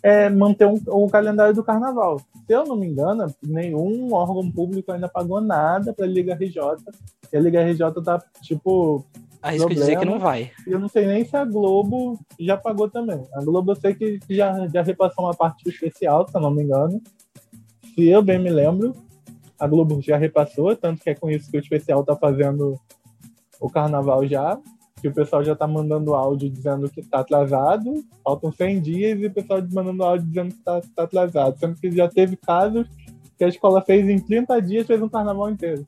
é, manter um, o calendário do carnaval. Se eu não me engano, nenhum órgão público ainda pagou nada para a Liga RJ. E a Liga RJ tá, tipo, Arrisco problema. dizer que não vai. Eu não sei nem se a Globo já pagou também. A Globo eu sei que já, já repassou uma parte especial, se eu não me engano. Se eu bem me lembro, a Globo já repassou, tanto que é com isso que o especial tá fazendo o carnaval já. Que o pessoal já tá mandando áudio dizendo que tá atrasado. Faltam 100 dias e o pessoal mandando áudio dizendo que tá, tá atrasado. Sendo que já teve casos que a escola fez em 30 dias, fez um carnaval inteiro.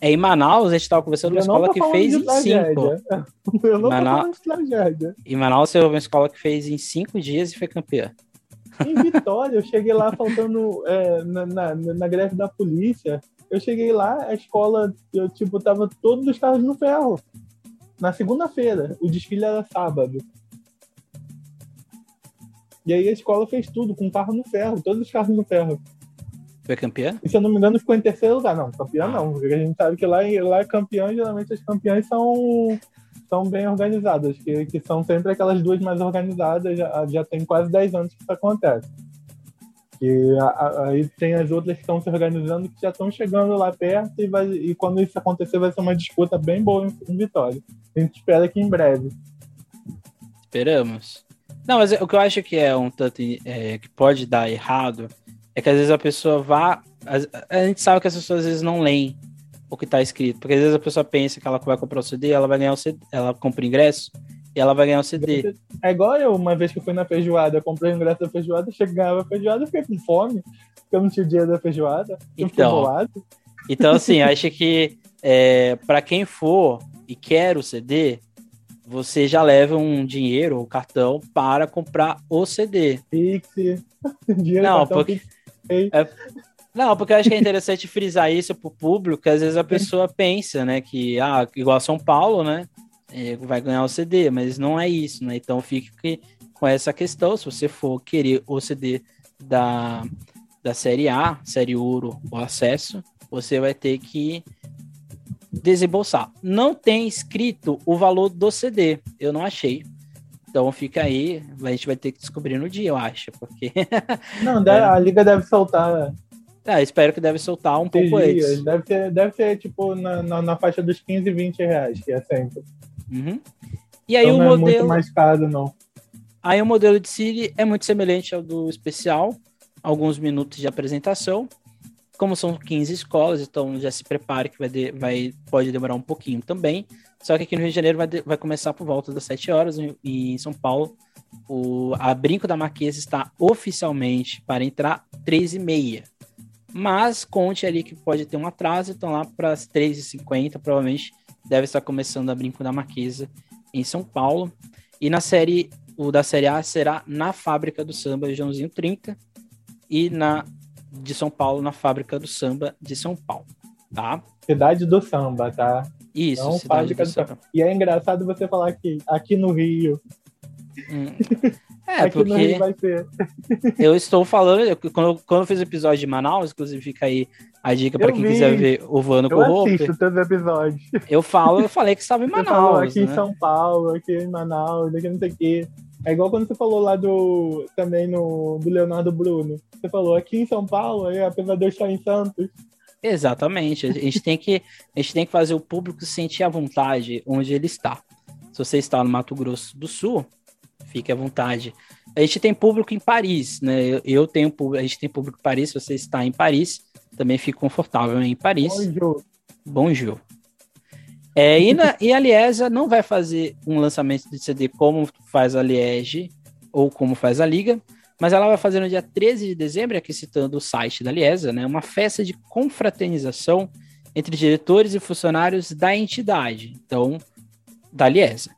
É, em Manaus, a gente estava conversando com uma escola que fez em cinco. Eu não falando de tragédia. Em Manaus, você uma escola que fez em cinco dias e foi campeã. Em Vitória, eu cheguei lá faltando é, na, na, na, greve da polícia. Eu cheguei lá, a escola, eu, tipo, tava todos os carros no ferro. Na segunda-feira. O desfile era sábado. E aí a escola fez tudo, com carro no ferro, todos os carros no ferro. Foi campeã? E se eu não me engano, ficou em terceiro lugar. Não, campeã não. Porque a gente sabe que lá, lá é campeão, geralmente as campeãs são, são bem organizadas, que, que são sempre aquelas duas mais organizadas, já, já tem quase 10 anos que isso acontece. A, aí tem as outras que estão se organizando que já estão chegando lá perto e, vai, e quando isso acontecer vai ser uma disputa bem boa em, em Vitória. A gente espera que em breve. Esperamos. Não, mas o que eu acho que é um tanto é, que pode dar errado é que às vezes a pessoa vá. A gente sabe que as pessoas às vezes não leem o que está escrito, porque às vezes a pessoa pensa que ela vai comprar o CD, ela vai ganhar o CD, ela compra o ingresso e ela vai ganhar o CD. É igual eu, uma vez que eu fui na feijoada, eu comprei o ingresso da feijoada, cheguei, ganhava a feijoada, fiquei com fome, porque eu não tinha o dia da feijoada, então, então assim, acho que é, para quem for e quer o CD, você já leva um dinheiro ou cartão para comprar o CD. Pix. Dinheiro, não, cartão, porque... É... Não, porque eu acho que é interessante frisar isso para o público, que às vezes a pessoa pensa, né, que, ah, igual São Paulo, né, vai ganhar o CD, mas não é isso, né, então fique com essa questão, se você for querer o CD da, da Série A, Série Ouro, o acesso, você vai ter que desembolsar. Não tem escrito o valor do CD, eu não achei. Então fica aí, a gente vai ter que descobrir no dia, eu acho, porque. Não, a liga deve soltar. É, espero que deve soltar um pouco dias. antes. Deve ser, deve ser tipo na, na, na, faixa dos 15 e 20 reais, que é sempre. Uhum. E aí então, o não modelo. É muito mais caro, não. Aí o modelo de Siri é muito semelhante ao do especial, alguns minutos de apresentação. Como são 15 escolas, então já se prepare que vai, de, vai pode demorar um pouquinho também. Só que aqui no Rio de Janeiro vai, de, vai começar por volta das 7 horas e em São Paulo o, a Brinco da Marquesa está oficialmente para entrar 3 e meia. Mas conte ali que pode ter um atraso, então lá para as 3h50 provavelmente deve estar começando a Brinco da Marquesa em São Paulo. E na série, o da Série A será na Fábrica do Samba Joãozinho 30 e na de São Paulo na fábrica do samba de São Paulo, tá? Cidade do samba, tá? Isso, Não do, do samba. samba. E é engraçado você falar que aqui no Rio. Hum. É, aqui porque no Rio vai ser. eu estou falando, eu, quando, quando eu fiz o episódio de Manaus, inclusive fica aí a dica para quem vi. quiser ver o Voando com o assisto todos os episódios. Eu falo, eu falei que estava em Manaus. aqui né? em São Paulo, aqui em Manaus, aqui não sei o quê. É igual quando você falou lá do também no do Leonardo Bruno. Você falou aqui em São Paulo, aí, apesar de eu estar em Santos. Exatamente. A gente tem que a gente tem que fazer o público sentir à vontade onde ele está. Se você está no Mato Grosso do Sul, fique à vontade. A gente tem público em Paris, né? Eu tenho a gente tem público em Paris. Se você está em Paris, também fique confortável em Paris. Bonjour. Bonjour. É, e, na, e a Liesa não vai fazer um lançamento de CD como faz a Liege ou como faz a Liga, mas ela vai fazer no dia 13 de dezembro, aqui citando o site da Liesa, né, uma festa de confraternização entre diretores e funcionários da entidade, então, da Liesa.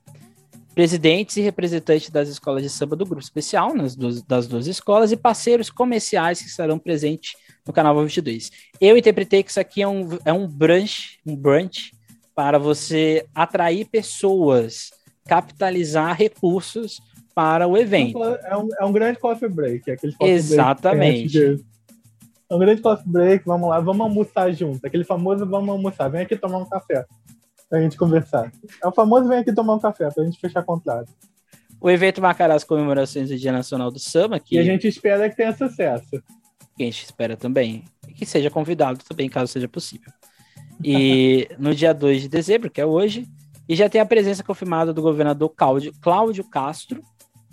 Presidentes e representantes das escolas de samba do grupo especial, nas duas, das duas escolas, e parceiros comerciais que estarão presentes no Canal 22. Eu interpretei que isso aqui é um, é um brunch, um brunch para você atrair pessoas, capitalizar recursos para o evento. É um, é um grande coffee break. Aquele coffee Exatamente. Break é um grande coffee break, vamos lá, vamos almoçar junto. Aquele famoso vamos almoçar, vem aqui tomar um café pra gente conversar. É o famoso vem aqui tomar um café pra gente fechar contrato. O evento marcará as comemorações do Dia Nacional do Samba. Que... E a gente espera que tenha sucesso. Que a gente espera também. E que seja convidado também, caso seja possível. E no dia 2 de dezembro, que é hoje, e já tem a presença confirmada do governador Cláudio, Cláudio Castro,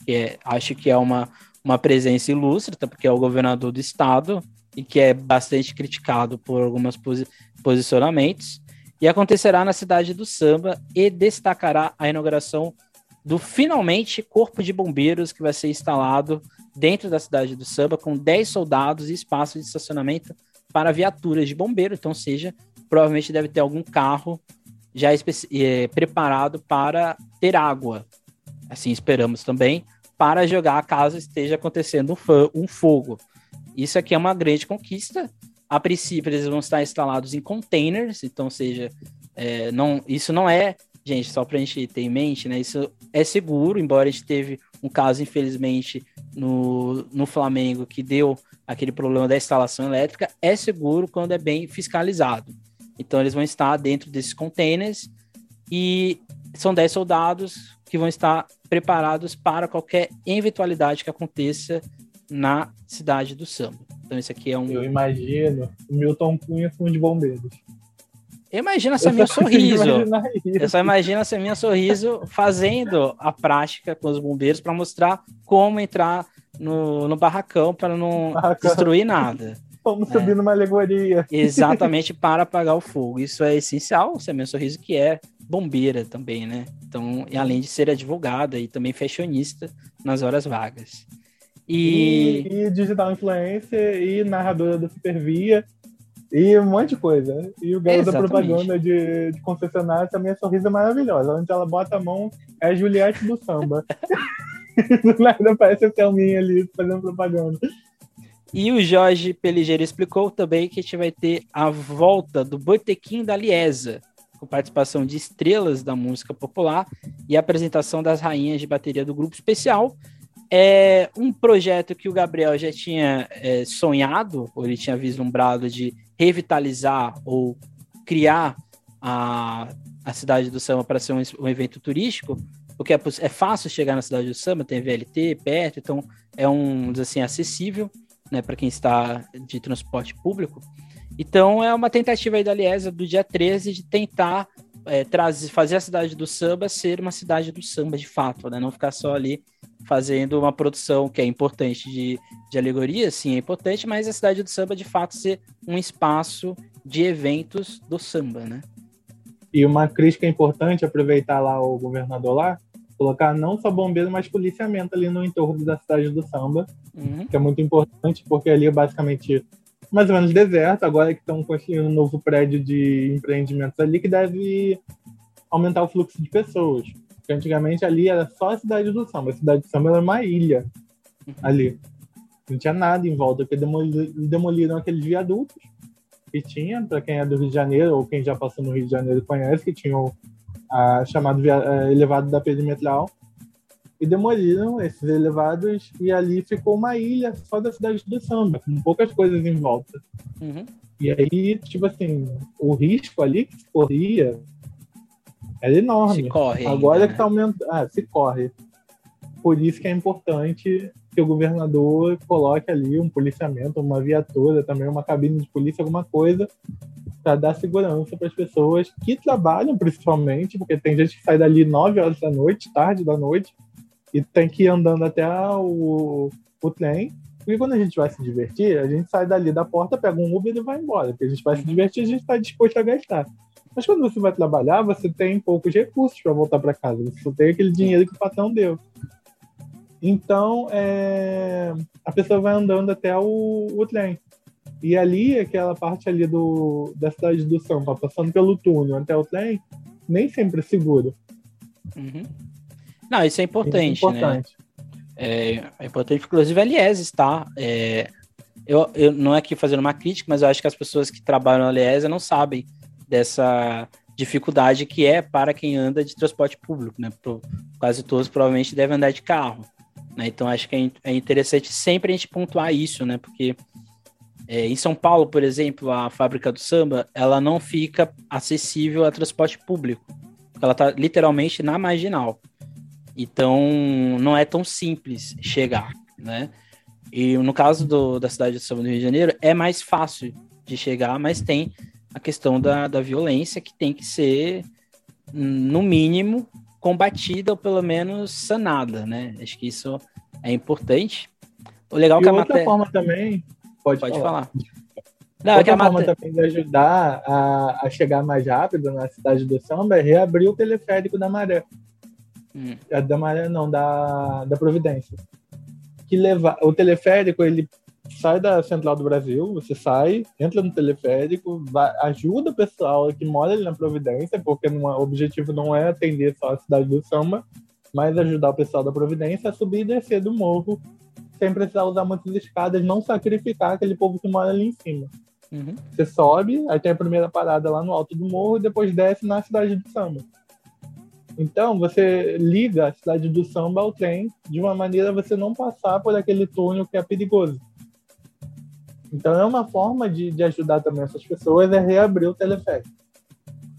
que é, acho que é uma, uma presença ilustre, tá? porque é o governador do estado e que é bastante criticado por alguns posi posicionamentos. E acontecerá na cidade do Samba e destacará a inauguração do finalmente Corpo de Bombeiros que vai ser instalado dentro da cidade do Samba com 10 soldados e espaço de estacionamento para viaturas de bombeiro, então seja provavelmente deve ter algum carro já é, preparado para ter água. Assim esperamos também para jogar caso esteja acontecendo um, um fogo. Isso aqui é uma grande conquista. A princípio, eles vão estar instalados em containers, então, seja, é, não, isso não é, gente, só para a gente ter em mente, né? Isso é seguro, embora a gente teve um caso, infelizmente, no, no Flamengo que deu aquele problema da instalação elétrica, é seguro quando é bem fiscalizado. Então, eles vão estar dentro desses containers e são 10 soldados que vão estar preparados para qualquer eventualidade que aconteça na cidade do samba. Então, esse aqui é um. Eu imagino o Milton Cunha com os bombeiros. Imagina essa minha sorriso. Eu só imagino essa minha sorriso fazendo a prática com os bombeiros para mostrar como entrar no, no barracão para não barracão. destruir nada. Vamos é. subir numa alegoria. Exatamente para apagar o fogo. Isso é essencial. Esse é meu sorriso que é bombeira também, né? Então, e além de ser advogada e também fashionista nas horas vagas. E... e, e digital influencer e narradora do Supervia e um monte de coisa. E o garoto da propaganda de, de concessionária também é sorriso maravilhosa. Onde ela bota a mão é a Juliette do samba. do nada aparece a Thelminha ali fazendo propaganda. E o Jorge Peligeiro explicou também que a gente vai ter a volta do Botequim da Liesa, com participação de estrelas da música popular e apresentação das rainhas de bateria do grupo especial. É um projeto que o Gabriel já tinha é, sonhado, ou ele tinha vislumbrado de revitalizar ou criar a, a cidade do samba para ser um, um, evento turístico, porque é, é, fácil chegar na cidade do samba, tem VLT perto, então é um assim acessível né, para quem está de transporte público. Então é uma tentativa aí da Liesa do dia 13 de tentar é, trazer, fazer a cidade do samba ser uma cidade do samba de fato, né? Não ficar só ali fazendo uma produção que é importante de, de alegoria, sim, é importante, mas a cidade do samba de fato ser um espaço de eventos do samba, né? E uma crítica importante, aproveitar lá o governador lá, colocar não só bombeiro, mas policiamento ali no entorno da cidade do samba, uhum. que é muito importante, porque ali é basicamente mais ou menos deserto, agora que estão construindo um novo prédio de empreendimentos ali, que deve aumentar o fluxo de pessoas. Porque antigamente ali era só a cidade do samba, a cidade do samba era uma ilha uhum. ali. Não tinha nada em volta, porque demoliram aqueles viadutos que tinha, para quem é do Rio de Janeiro, ou quem já passou no Rio de Janeiro conhece, que tinha o a, chamado via, é, elevado da perimetral, e demoliram esses elevados, e ali ficou uma ilha só da cidade do samba, com poucas coisas em volta. Uhum. E aí, tipo assim, o risco ali que se corria era enorme. Se corre. Agora ainda, que está né? aumentando. Ah, se corre. Por isso que é importante que o governador coloque ali um policiamento, uma viatura, também uma cabine de polícia, alguma coisa, para dar segurança para as pessoas que trabalham, principalmente, porque tem gente que sai dali 9 horas da noite, tarde da noite, e tem que ir andando até o, o trem. Porque quando a gente vai se divertir, a gente sai dali da porta, pega um Uber e vai embora. Porque a gente vai se divertir, a gente está disposto a gastar. Mas quando você vai trabalhar, você tem poucos recursos para voltar para casa. Você só tem aquele dinheiro que o patrão deu. Então, é, a pessoa vai andando até o, o trem. E ali, aquela parte ali do, da cidade do Sampa, passando pelo túnel até o trem, nem sempre é seguro. Uhum. Não, isso é importante, isso é importante. né? É, é, importante, inclusive, a Lies, tá? É, eu, eu não é aqui fazendo uma crítica, mas eu acho que as pessoas que trabalham na não sabem dessa dificuldade que é para quem anda de transporte público, né? Quase todos provavelmente devem andar de carro. Né? Então acho que é, é interessante sempre a gente pontuar isso, né? Porque é, em São Paulo, por exemplo, a fábrica do samba, ela não fica acessível a transporte público. Ela está literalmente na marginal. Então, não é tão simples chegar, né? E no caso do, da cidade de São do Rio de Janeiro, é mais fácil de chegar, mas tem a questão da, da violência que tem que ser, no mínimo, combatida ou pelo menos sanada, né? Acho que isso é importante. O legal e que a outra matéria... forma também Pode, Pode falar. falar. Não, Outra é forma mate... também de ajudar a, a, chegar mais rápido na cidade do samba é reabrir o teleférico da Maré. Hum. Da Maré não, da, da Providência. Que leva, o teleférico, ele sai da Central do Brasil, você sai, entra no teleférico, vai, ajuda o pessoal que mora ali na Providência, porque não, o objetivo não é atender só a cidade do samba, mas ajudar o pessoal da Providência a subir e descer do morro sem precisar usar muitas escadas, não sacrificar aquele povo que mora ali em cima. Uhum. Você sobe, aí tem a primeira parada lá no alto do morro e depois desce na cidade do samba. Então, você liga a cidade do samba ao trem de uma maneira você não passar por aquele túnel que é perigoso. Então, é uma forma de, de ajudar também essas pessoas é reabrir o teleférico.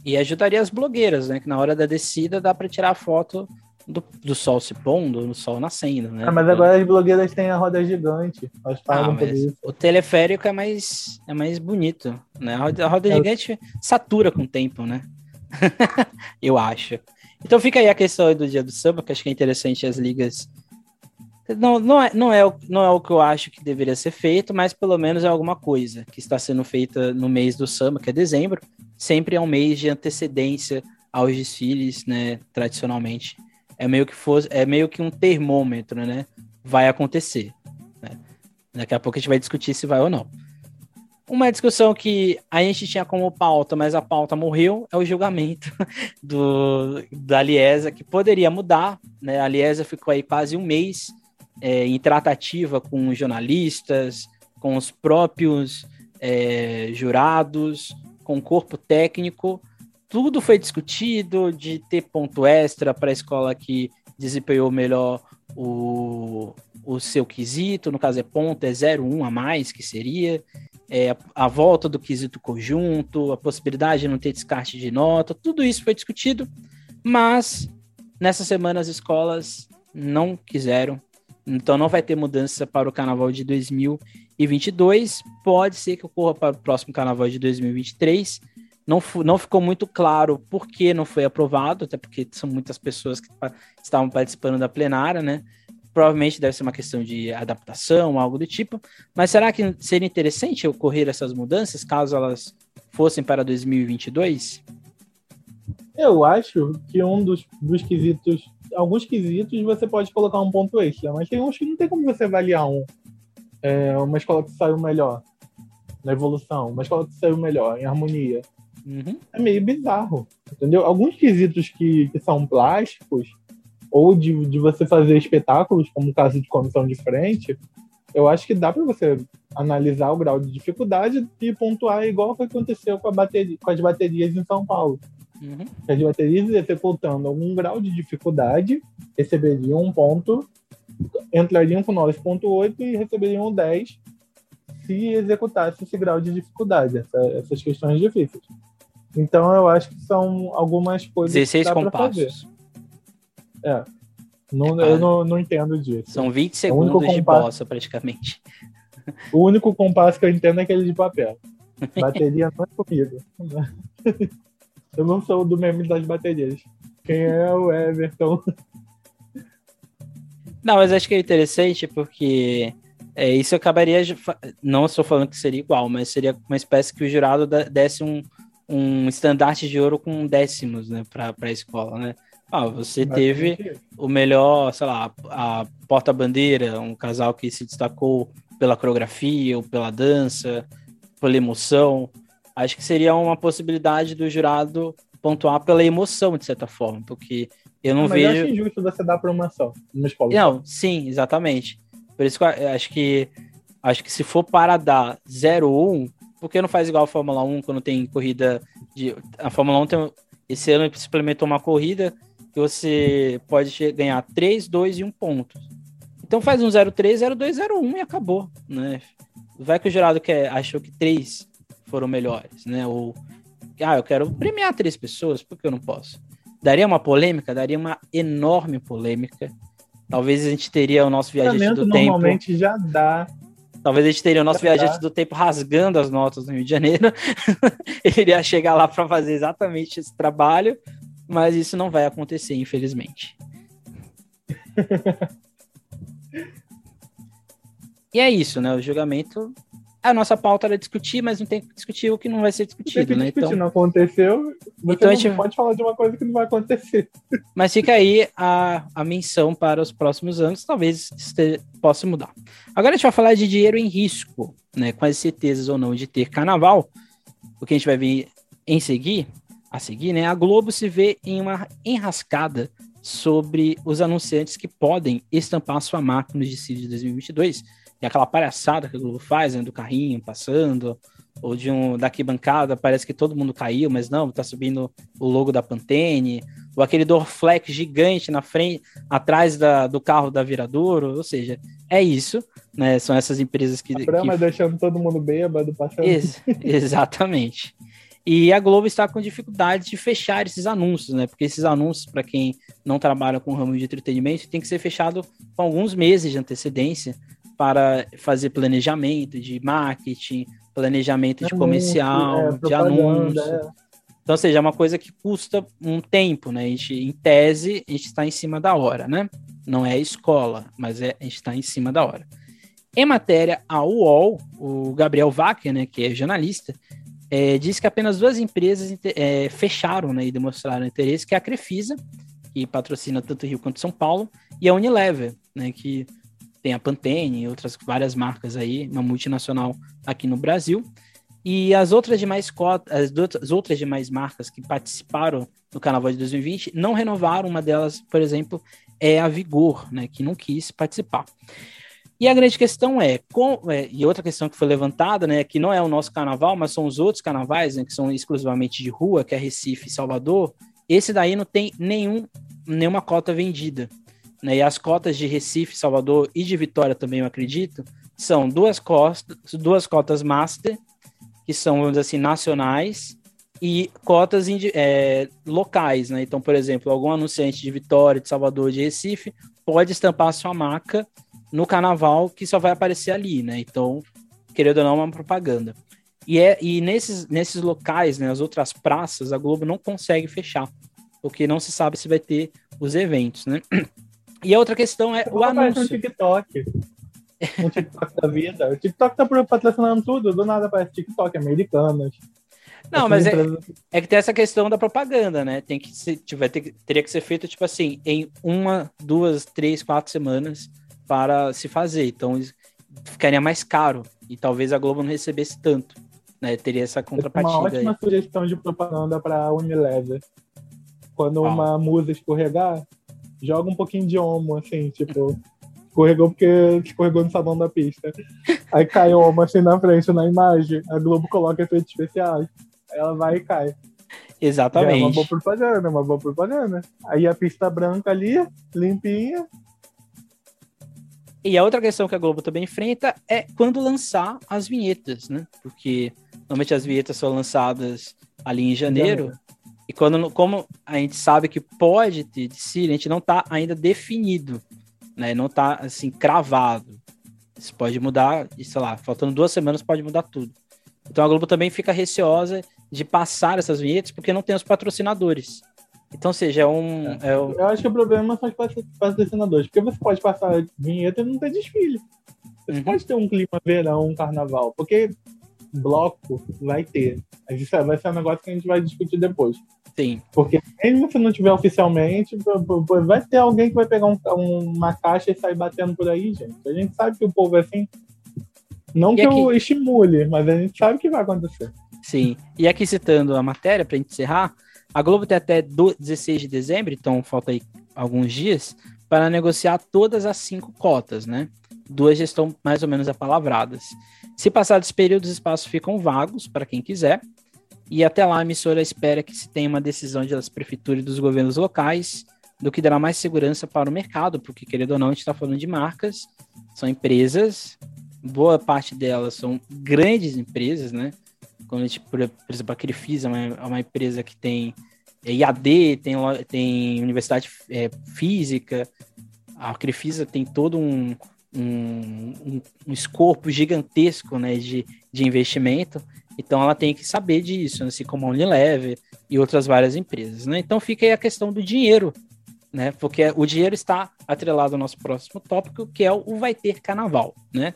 E ajudaria as blogueiras, né? Que na hora da descida dá para tirar foto do, do sol se pondo, do sol nascendo, né? Ah, mas agora as blogueiras têm a roda gigante. Elas pagam ah, por isso. O teleférico é mais, é mais bonito, né? A roda, a roda é. gigante satura com o tempo, né? Eu acho. Então fica aí a questão do dia do samba, que acho que é interessante as ligas. Não, não, é, não, é, não é o que eu acho que deveria ser feito, mas pelo menos é alguma coisa que está sendo feita no mês do samba, que é dezembro. Sempre é um mês de antecedência aos desfiles, né? Tradicionalmente. É meio que fosse, é meio que um termômetro, né? Vai acontecer. Né? Daqui a pouco a gente vai discutir se vai ou não. Uma discussão que a gente tinha como pauta, mas a pauta morreu, é o julgamento do, da Liesa, que poderia mudar. Né? A Liesa ficou aí quase um mês é, em tratativa com jornalistas, com os próprios é, jurados, com o corpo técnico. Tudo foi discutido de ter ponto extra para a escola que desempenhou melhor o, o seu quesito, no caso é ponto, é 0,1 a mais, que seria é, a volta do quesito conjunto, a possibilidade de não ter descarte de nota, tudo isso foi discutido, mas nessa semana as escolas não quiseram, então não vai ter mudança para o carnaval de 2022. Pode ser que ocorra para o próximo carnaval de 2023. Não, não ficou muito claro por que não foi aprovado, até porque são muitas pessoas que estavam participando da plenária, né? Provavelmente deve ser uma questão de adaptação, algo do tipo. Mas será que seria interessante ocorrer essas mudanças caso elas fossem para 2022? Eu acho que um dos, dos quesitos, alguns quesitos você pode colocar um ponto extra, mas tem uns que não tem como você avaliar um. É, uma escola que saiu melhor na evolução, uma escola que saiu melhor em harmonia. Uhum. É meio bizarro, entendeu? Alguns quesitos que, que são plásticos, ou de, de você fazer espetáculos, como o caso de comissão de frente, eu acho que dá para você analisar o grau de dificuldade e pontuar igual que aconteceu com, a bateria, com as baterias em São Paulo. Uhum. As baterias executando algum grau de dificuldade receberiam um ponto, entrariam com 9.8 e receberiam 10 se executasse esse grau de dificuldade, essa, essas questões difíceis. Então eu acho que são algumas coisas 16 que dá compassos. fazer. É. Não, é eu não, não entendo disso. São 20 é segundos de bossa, praticamente. O único compasso que eu entendo é aquele de papel. Bateria não é comigo. Eu não sou do meme das baterias. Quem é o Everton? Não, mas acho que é interessante porque é, isso acabaria. Não estou falando que seria igual, mas seria uma espécie que o jurado desse um, um estandarte de ouro com décimos né, para a escola, né? Ah, você teve o melhor, sei lá, a porta-bandeira, um casal que se destacou pela coreografia ou pela dança, pela emoção. Acho que seria uma possibilidade do jurado pontuar pela emoção, de certa forma, porque eu não, mas vejo. Eu acho injusto você dar para uma só, numa escola. Não, sim, exatamente. Por isso que eu acho que acho que se for para dar 0 ou 1, por que não faz igual a Fórmula 1 quando tem corrida de. A Fórmula 1 tem. Esse ano implementou uma corrida que você pode ganhar 3, 2 e 1 ponto. Então faz um 0-3, 0-2, 0-1 e acabou, né? Vai que o jurado quer, achou que três foram melhores, né? Ou, ah, eu quero premiar três pessoas, por que eu não posso? Daria uma polêmica? Daria uma enorme polêmica. Talvez a gente teria o nosso viajante do tempo. Normalmente já dá. Talvez a gente teria o nosso já viajante dá. do tempo rasgando as notas no Rio de Janeiro. Ele iria chegar lá para fazer exatamente esse trabalho mas isso não vai acontecer, infelizmente. e é isso, né? O julgamento. A nossa pauta era discutir, mas não tem que discutir o que não vai ser discutido, não né? Discutir, então, não aconteceu. Você então, não gente... pode falar de uma coisa que não vai acontecer. Mas fica aí a, a menção para os próximos anos, talvez este, possa mudar. Agora a gente vai falar de dinheiro em risco, né? Com as certezas ou não de ter carnaval. O que a gente vai ver em seguir a seguir, né, a Globo se vê em uma enrascada sobre os anunciantes que podem estampar sua marca no desfile de 2022. E aquela palhaçada que o Globo faz, né, do carrinho passando, ou de um daqui bancada, parece que todo mundo caiu, mas não, tá subindo o logo da Pantene, ou aquele Dorflex gigante na frente, atrás da, do carro da Viradouro, ou seja, é isso, né? São essas empresas que. A Brahma que... deixando todo mundo bêbado, passando. Ex exatamente. E a Globo está com dificuldade de fechar esses anúncios, né? Porque esses anúncios, para quem não trabalha com o ramo de entretenimento, tem que ser fechado com alguns meses de antecedência para fazer planejamento de marketing, planejamento de comercial, é, de anúncio. É. Então, ou seja, é uma coisa que custa um tempo, né? A gente, em tese, a gente está em cima da hora, né? Não é a escola, mas é, a gente está em cima da hora. Em matéria ao UOL, o Gabriel Wacker, né, que é jornalista, é, diz que apenas duas empresas é, fecharam né, e demonstraram interesse, que é a Crefisa, que patrocina tanto Rio quanto São Paulo, e a Unilever, né, que tem a Pantene e outras várias marcas aí, uma multinacional aqui no Brasil. E as outras demais cotas, as outras demais marcas que participaram do Carnaval de 2020 não renovaram. Uma delas, por exemplo, é a Vigor, né, que não quis participar. E a grande questão é, com, é, e outra questão que foi levantada, né, que não é o nosso carnaval, mas são os outros carnavais, né, que são exclusivamente de rua, que é Recife e Salvador, esse daí não tem nenhum, nenhuma cota vendida. Né, e as cotas de Recife, Salvador e de Vitória também, eu acredito, são duas, costas, duas cotas master, que são, vamos dizer assim, nacionais, e cotas é, locais, né? Então, por exemplo, algum anunciante de Vitória, de Salvador, de Recife, pode estampar sua marca no carnaval que só vai aparecer ali, né? Então, querendo ou não, é uma propaganda. E, é, e nesses, nesses locais, né, as outras praças, a Globo não consegue fechar, porque não se sabe se vai ter os eventos, né? E a outra questão é o anúncio. Um TikTok. Um TikTok da vida. O TikTok tá patrocinando tudo, do nada aparece TikTok, americanas. Não, mas é, é, que tem essa questão da propaganda, né? Tem que ser, tiver, ter, teria que ser feito, tipo assim, em uma, duas, três, quatro semanas para se fazer. Então ficaria mais caro e talvez a Globo não recebesse tanto. Né? Teria essa contrapartida. Uma ótima aí. sugestão de propaganda para Unilever. Quando ah. uma musa escorregar, joga um pouquinho de homo, assim, tipo, escorregou porque escorregou no sabão da pista. Aí cai homo assim na frente, na imagem. A Globo coloca efeitos especiais. Ela vai e cai. Exatamente. é uma boa propaganda, uma boa propaganda. Aí a pista branca ali, limpinha, e a outra questão que a Globo também enfrenta é quando lançar as vinhetas, né? Porque normalmente as vinhetas são lançadas ali em janeiro. E quando, como a gente sabe que pode ter desfile, a gente não está ainda definido, né? Não está assim cravado. Isso pode mudar, sei lá, faltando duas semanas pode mudar tudo. Então a Globo também fica receosa de passar essas vinhetas porque não tem os patrocinadores. Então, seja, é um. É. É Eu acho que o problema são os patrocinadores, porque você pode passar vinheta e não ter desfile. Você uhum. pode ter um clima verão, um carnaval, porque bloco vai ter. Isso vai ser um negócio que a gente vai discutir depois. Sim. Porque mesmo se não tiver oficialmente, vai ter alguém que vai pegar um, uma caixa e sair batendo por aí, gente. A gente sabe que o povo é assim. Não e que aqui... eu estimule, mas a gente sabe que vai acontecer. Sim. E aqui citando a matéria, para encerrar, a Globo tem até 16 de dezembro, então falta aí alguns dias, para negociar todas as cinco cotas, né? Duas já estão mais ou menos apalavradas. Se passar desse período, os espaços ficam vagos para quem quiser, e até lá a emissora espera que se tenha uma decisão das prefeituras e dos governos locais, do que dará mais segurança para o mercado, porque, querendo ou não, a gente está falando de marcas, são empresas, boa parte delas são grandes empresas, né? Quando a gente, por, exemplo, a Crefisa é uma, é uma empresa que tem é, IAD, tem, tem universidade é, física, a Crefisa tem todo um, um, um, escopo gigantesco né, de, de investimento, então ela tem que saber disso, assim como a Unilever e outras várias empresas. Né? Então fica aí a questão do dinheiro, né? porque o dinheiro está atrelado ao nosso próximo tópico, que é o vai ter carnaval. Né?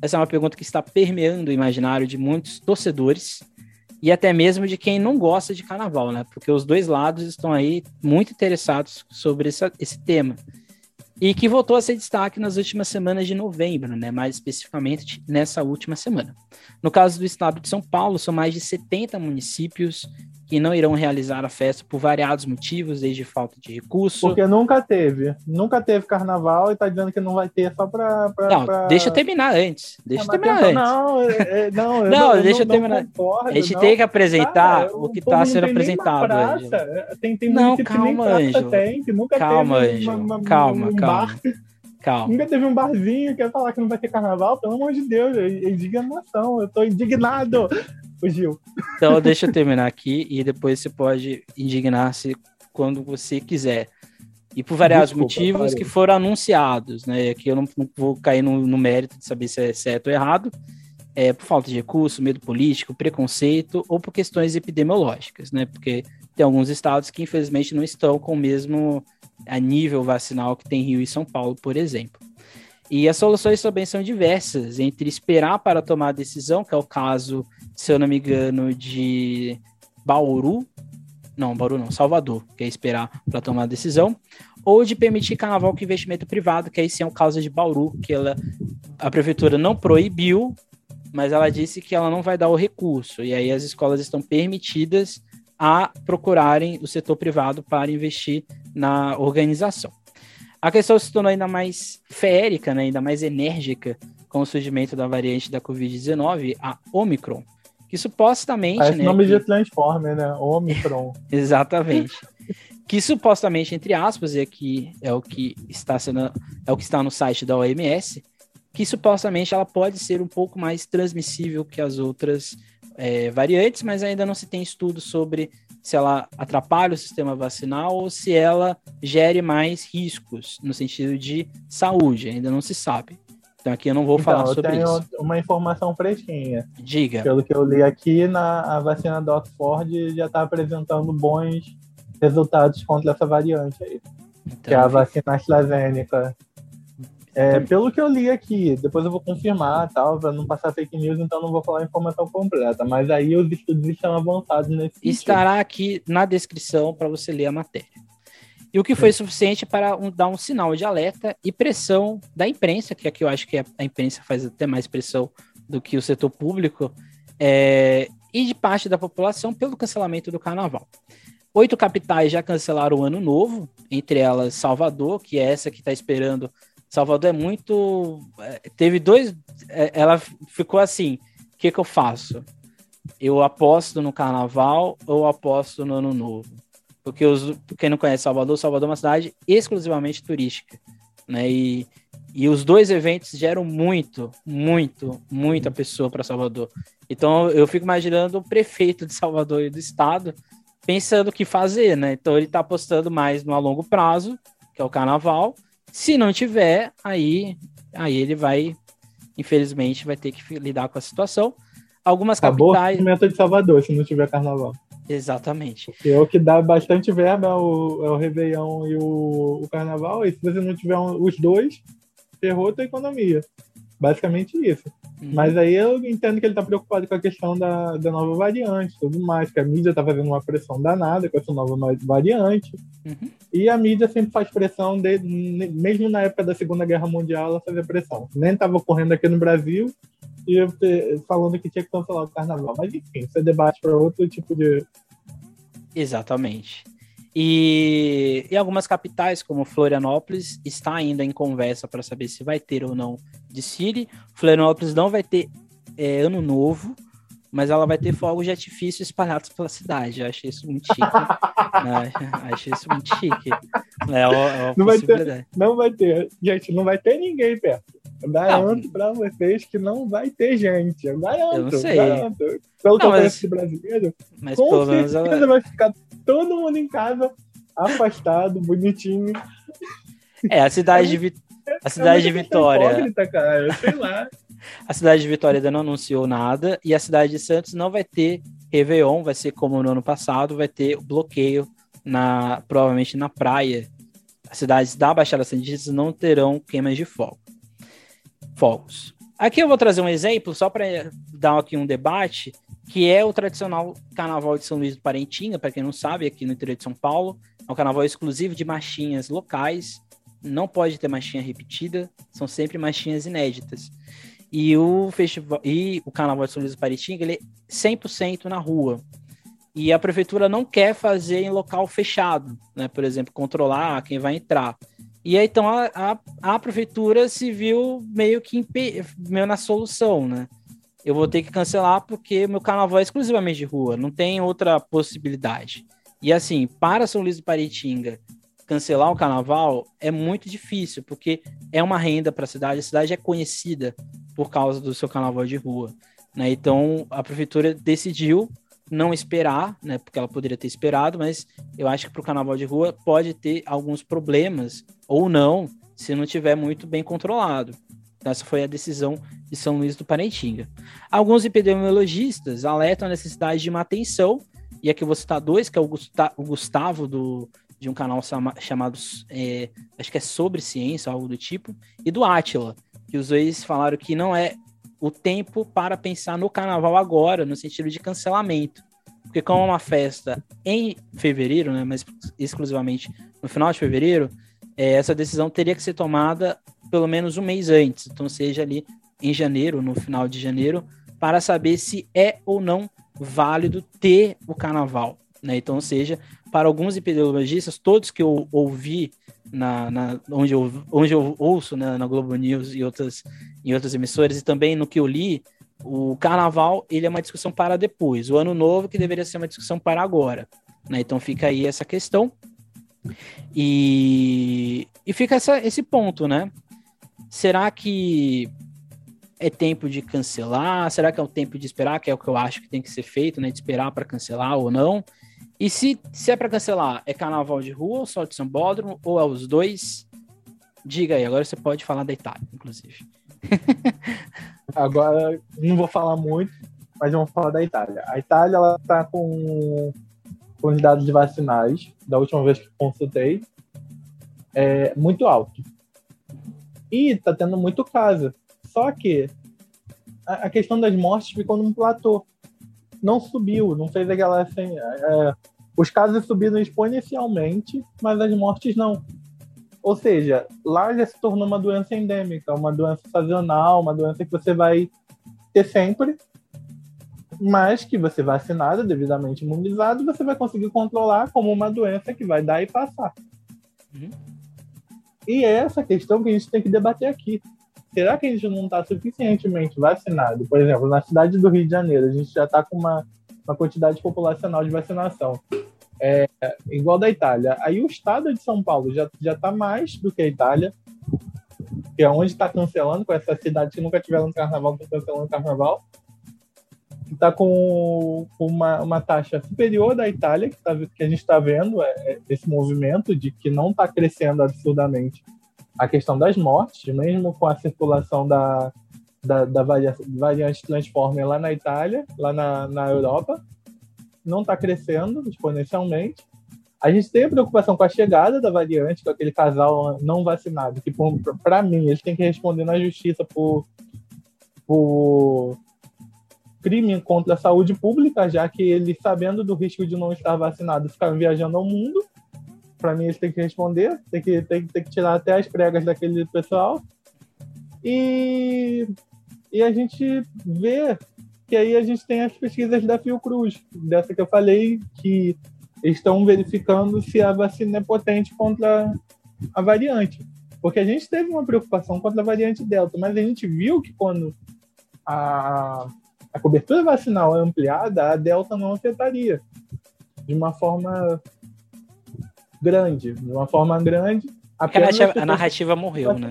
Essa é uma pergunta que está permeando o imaginário de muitos torcedores e até mesmo de quem não gosta de carnaval, né? Porque os dois lados estão aí muito interessados sobre essa, esse tema. E que voltou a ser destaque nas últimas semanas de novembro, né? Mais especificamente nessa última semana. No caso do estado de São Paulo, são mais de 70 municípios que não irão realizar a festa por variados motivos, desde falta de recurso. Porque nunca teve. Nunca teve carnaval e tá dizendo que não vai ter só pra. pra não, pra... deixa eu terminar antes. Deixa eu terminar antes. Não, é, é, não, eu não, não, deixa eu terminar. Concordo, a gente não. tem que apresentar Cara, o que não sendo apresentado. Ângelo. praça. Tem, tem Não, calma, Ângelo. tem, que nunca Calma, teve uma- uma- Calma, um calma. bar, Calma. nunca teve um barzinho que quer falar que não vai ter carnaval, pelo amor de Deus, é é indignação, eu tô indignado. Gil. Então, deixa eu terminar aqui e depois você pode indignar-se quando você quiser. E por variados Desculpa, motivos parei. que foram anunciados, né? Aqui eu não, não vou cair no, no mérito de saber se é certo ou errado, é, por falta de recurso, medo político, preconceito ou por questões epidemiológicas, né? Porque tem alguns estados que infelizmente não estão com o mesmo a nível vacinal que tem Rio e São Paulo, por exemplo. E as soluções também são diversas, entre esperar para tomar a decisão, que é o caso, se eu não me engano, de Bauru, não, Bauru não, Salvador, que é esperar para tomar a decisão, ou de permitir carnaval com investimento privado, que aí sim é o caso de Bauru, que ela, a prefeitura não proibiu, mas ela disse que ela não vai dar o recurso, e aí as escolas estão permitidas a procurarem o setor privado para investir na organização. A questão se tornou ainda mais feérica, né, ainda mais enérgica com o surgimento da variante da Covid-19, a Omicron, que supostamente... Parece né, nome que- de Transformer, né? Omicron. Exatamente. que supostamente, entre aspas, e aqui é o que está sendo, é o que está no site da OMS, que supostamente ela pode ser um pouco mais transmissível que as outras é, variantes, mas ainda não se tem estudo sobre se ela atrapalha o sistema vacinal ou se ela gere mais riscos no sentido de saúde, ainda não se sabe. Então aqui eu não vou falar então, eu sobre tenho isso. uma informação fresquinha. Diga. Pelo que eu li aqui, na, a vacina da Oxford já está apresentando bons resultados contra essa variante aí, que é a Então, vacina AstraZeneca. É, pelo que eu li aqui, depois eu vou confirmar, tal, para não passar fake news, então não vou falar a informação completa. Mas aí os estudos estão avançados nesse sentido. estará aqui na descrição para você ler a matéria. E o que foi suficiente para um- dar um sinal de alerta e pressão da imprensa, que aqui eu acho que a, a imprensa faz até mais pressão do que o setor público, é, e de parte da população pelo cancelamento do carnaval. Oito capitais já cancelaram o ano novo, entre elas Salvador, que é essa que está esperando. Salvador é muito. é, teve dois. é, ela ficou assim: o que, que eu faço? eu aposto no carnaval ou aposto no ano novo? Porque os, quem não conhece Salvador, Salvador é uma cidade exclusivamente turística, né? E, e os dois eventos geram muito, muito, muita pessoa para Salvador. Então eu fico imaginando o prefeito de Salvador e do estado pensando o que fazer, né? Então ele está apostando mais no a longo prazo, que é o carnaval. Se não tiver, aí, aí ele vai, infelizmente, vai ter que lidar com a situação. Algumas Acabou o capitais. orçamento de Salvador, se não tiver carnaval. Exatamente. Porque o que dá bastante verba é o, é o Réveillon e o, o Carnaval, e se você não tiver um- os dois, ferrou a tua economia. Basicamente isso. Uhum. Mas aí eu entendo que ele tá preocupado com a questão da, da nova variante tudo mais, que a mídia tá fazendo uma pressão danada com essa nova no- variante. Uhum. E a mídia sempre faz pressão, de, mesmo na época da Segunda Guerra Mundial, ela fazia pressão. Nem estava ocorrendo aqui no Brasil, e falando que tinha que cancelar o carnaval. Mas enfim, isso é debate para outro tipo de. Exatamente. E em algumas capitais, como Florianópolis, está ainda em conversa para saber se vai ter ou não desfile. Florianópolis não vai ter é, ano novo, mas ela vai ter fogos de artifício espalhados pela cidade. Eu achei isso muito chique. né? Achei isso muito chique. É uma, é uma Não vai ter-. Não vai ter. Gente, não vai ter ninguém perto. Garanto para vocês que não vai ter gente. Eu garanto. Eu não sei. garanto. Pelo que Não, eu mas- brasileiro, Mas com pelo menos certeza ela. vai ficar todo mundo em casa, afastado, bonitinho. É, a cidade de, Vi- a cidade de É Vitória. cara. Sei lá. A cidade de Vitória ainda não anunciou nada e a cidade de Santos não vai ter Réveillon, vai ser como no ano passado, vai ter bloqueio na provavelmente na praia. As cidades da Baixada Santista não terão queimas de fogo. Fogos. Aqui eu vou trazer um exemplo só para dar aqui um debate, que é o tradicional Carnaval de São Luís do Parentinga, para quem não sabe, aqui no interior de São Paulo. É um carnaval exclusivo de marchinhas locais, não pode ter marchinha repetida, são sempre marchinhas inéditas. E o festival e o Carnaval de São Luís do Paraitinga, ele é 100% na rua. e a prefeitura não quer fazer em local fechado, né? Por exemplo, controlar quem vai entrar. E aí, então, a, a, a prefeitura se viu meio que meio na solução, né? Eu vou ter que cancelar porque meu carnaval é exclusivamente de rua, não tem outra possibilidade. E assim, para São Luís do Paritinga, cancelar o carnaval é muito difícil, porque é uma renda para a cidade, a cidade é conhecida por causa do seu carnaval de rua. Né? Então a prefeitura decidiu não esperar, né? Porque ela poderia ter esperado, mas eu acho que para o carnaval de rua pode ter alguns problemas, ou não, se não tiver muito bem controlado. Então, essa foi a decisão de São Luís do Parentinga. Alguns epidemiologistas alertam a necessidade de uma atenção, e aqui eu vou citar dois, que é o Gustavo do de um canal chamado, é, acho que é sobre ciência, algo do tipo, e do Atila, que os dois falaram que não é o tempo para pensar no carnaval agora, no sentido de cancelamento. Porque como é uma festa em fevereiro, né, mas exclusivamente no final de fevereiro, é, essa decisão teria que ser tomada pelo menos um mês antes, então seja ali em janeiro, no final de janeiro, para saber se é ou não válido ter o carnaval. Né? Então, seja, para alguns epidemiologistas, todos que eu ouvi na, na onde, eu, onde eu ouço né, na Globo News e outras, em outras emissoras, e também no que eu li, o carnaval ele é uma discussão para depois. O ano novo que deveria ser uma discussão para agora. Né? Então fica aí essa questão. E, e fica essa, esse ponto, né? Será que é tempo de cancelar? Será que é o tempo de esperar? Que é o que eu acho que tem que ser feito, né? De esperar para cancelar ou não? E se, se é para cancelar, é carnaval de rua ou só de São Bódromo, ou é os dois? Diga aí, agora você pode falar da Itália, inclusive. agora, não vou falar muito, mas vamos falar da Itália. A Itália, ela tá com, com de vacinais, da última vez que consultei, é muito alto. E tá tendo muito caso. Só que a, a questão das mortes ficou num platô não subiu, não fez aquela assim. É, os casos subiram exponencialmente, mas as mortes não. Ou seja, lá já se tornou uma doença endêmica, uma doença sazonal, uma doença que você vai ter sempre, mas que você vacinado, devidamente imunizado, você vai conseguir controlar como uma doença que vai dar e passar. Uhum. E é essa questão que a gente tem que debater aqui será que a gente não está suficientemente vacinado? Por exemplo, na cidade do Rio de Janeiro, a gente já está com uma, uma quantidade populacional de vacinação é, igual da Itália. Aí o estado de São Paulo já está mais do que a Itália, que é onde está cancelando, com essa cidade que nunca tiveram carnaval, está cancelando carnaval. Está com uma, uma taxa superior da Itália, que, tá, que a gente está vendo é, é, esse movimento de que não está crescendo absurdamente a questão das mortes, mesmo com a circulação da, da, da variante Transformer lá na Itália, lá na, na Europa, não está crescendo exponencialmente. A gente tem a preocupação com a chegada da variante, com aquele casal não vacinado, que, para mim, eles têm que responder na justiça por, por crime contra a saúde pública, já que eles, sabendo do risco de não estar vacinado, ficaram viajando ao mundo para mim eles têm que responder, tem que, tem, tem que tirar até as pregas daquele pessoal. E, e a gente vê que aí a gente tem as pesquisas da Fiocruz, dessa que eu falei, que estão verificando se a vacina é potente contra a variante. Porque a gente teve uma preocupação contra a variante Delta, mas a gente viu que quando a, a cobertura vacinal é ampliada, a Delta não afetaria de uma forma grande, de uma forma grande. A narrativa, a narrativa morreu, né?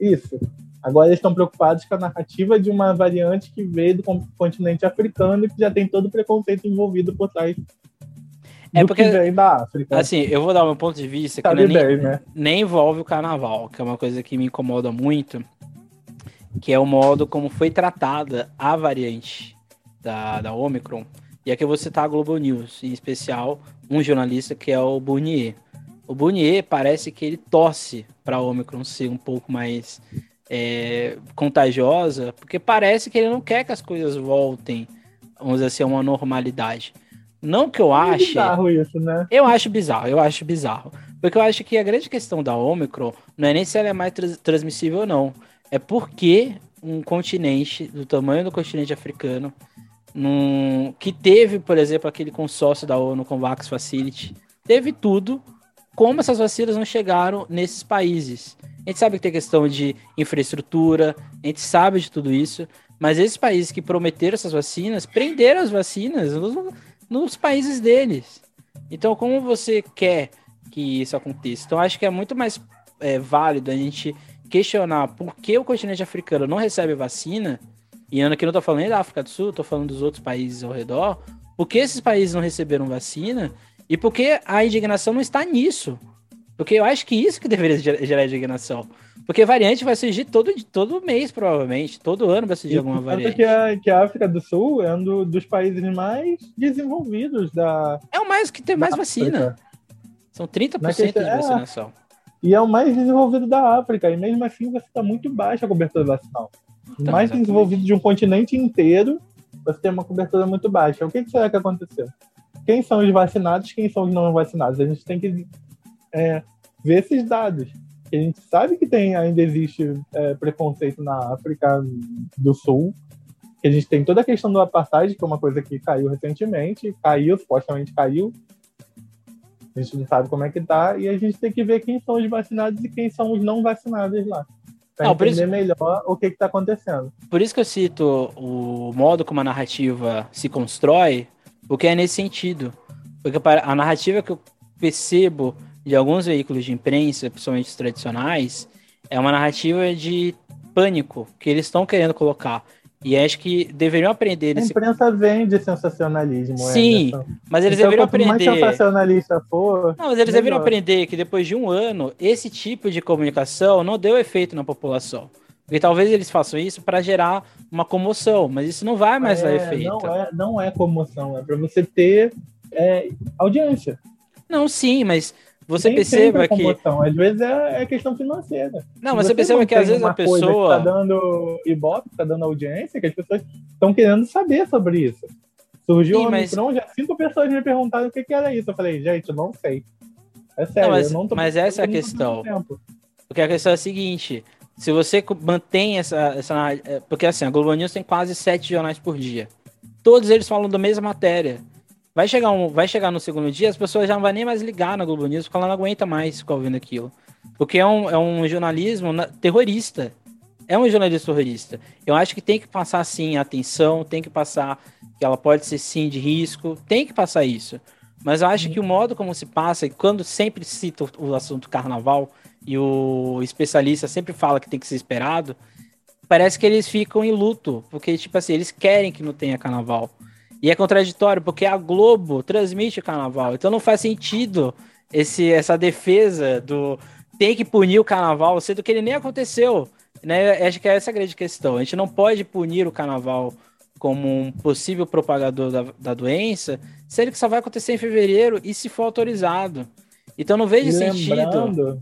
Isso. Agora eles estão preocupados com a narrativa de uma variante que veio do continente africano e que já tem todo o preconceito envolvido por trás é porque, da África. Assim, eu vou dar o meu ponto de vista, que é nem, né? nem envolve o carnaval, que é uma coisa que me incomoda muito, que é o modo como foi tratada a variante da, da Omicron. E aqui eu vou citar a Globo News, em especial um jornalista que é o Burnier. O Burnier parece que ele torce para a Omicron ser um pouco mais é, contagiosa, porque parece que ele não quer que as coisas voltem, vamos dizer assim, a uma normalidade. Não que eu ache. É bizarro isso, né? Eu acho bizarro, eu acho bizarro. Porque eu acho que a grande questão da Omicron não é nem se ela é mais transmissível ou não. É porque um continente do tamanho do continente africano num, que teve, por exemplo, aquele consórcio da ONU com Vax Facility, teve tudo, como essas vacinas não chegaram nesses países. A gente sabe que tem questão de infraestrutura, a gente sabe de tudo isso, mas esses países que prometeram essas vacinas, prenderam as vacinas nos, nos países deles. Então, como você quer que isso aconteça? Então, acho que é muito mais é, válido a gente questionar por que o continente africano não recebe vacina, e ano que não estou falando da África do Sul, estou falando dos outros países ao redor, por que esses países não receberam vacina e por que a indignação não está nisso? Porque eu acho que isso que deveria gerar indignação. Porque variante vai surgir todo, todo mês, provavelmente. Todo ano vai surgir e alguma variante. Que a, que a África do Sul é um do, dos países mais desenvolvidos da. É o mais que tem mais vacina. São 30% de é. vacinação. É, e é o mais desenvolvido da África. E mesmo assim você está muito baixa a cobertura vacinal. Mais exatamente. desenvolvido de um continente inteiro, você tem uma cobertura muito baixa. O que, que será que aconteceu? Quem são os vacinados, quem são os não vacinados? A gente tem que é, ver esses dados. A gente sabe que tem, ainda existe é, preconceito na África do Sul, que a gente tem toda a questão do apartheid, que é uma coisa que caiu recentemente, caiu, supostamente caiu. A gente não sabe como é que tá, e a gente tem que ver quem são os vacinados e quem são os não vacinados lá. Não, entender isso... melhor o que está acontecendo. Por isso que eu cito o modo como a narrativa se constrói, porque é nesse sentido. Porque a narrativa que eu percebo de alguns veículos de imprensa, principalmente os tradicionais, é uma narrativa de pânico que eles estão querendo colocar. E acho que deveriam aprender. Nesse... A imprensa vem de sensacionalismo. Sim, Anderson. mas eles então, deveriam aprender. mais sensacionalista for. Não, mas eles melhor. deveriam aprender que depois de um ano, esse tipo de comunicação não deu efeito na população. Porque talvez eles façam isso para gerar uma comoção, mas isso não vai mais é, dar efeito. Não é, não é comoção, é para você ter é, audiência. Não, sim, mas você Nem perceba que. Às vezes é, é, questão financeira. Não, mas você, você perceba que às vezes a pessoa. Está dando ibope, está dando audiência, que as pessoas estão querendo saber sobre isso. Surgiu Sim, o Omicron, mas... já cinco pessoas me perguntaram o que, que era isso. Eu falei, gente, não sei. É sério, não, mas, eu não tô Mas essa é a questão. Porque a questão é a seguinte: se você mantém essa, essa. É, porque assim, a Globo News tem quase sete jornais por dia. Todos eles falam da mesma matéria. Vai chegar, um, vai chegar no segundo dia, as pessoas já não vão nem mais ligar na Globo News, porque ela não aguenta mais ficar ouvindo aquilo. Porque é um, é um jornalismo terrorista. É um jornalismo terrorista. Eu acho que tem que passar, sim, atenção, tem que passar que ela pode ser, sim, de risco, tem que passar isso. Mas eu acho que o modo como se passa, e quando sempre cita o assunto carnaval, e o especialista sempre fala que tem que ser esperado, parece que eles ficam em luto, porque, tipo assim, eles querem que não tenha carnaval. E é contraditório, porque a Globo transmite o carnaval. Então não faz sentido esse, essa defesa do tem que punir o carnaval, sendo que ele nem aconteceu. Né? Acho que é essa a grande questão. A gente não pode punir o carnaval como um possível propagador da, da doença, sendo que só vai acontecer em fevereiro e se for autorizado. Então não vejo e sentido.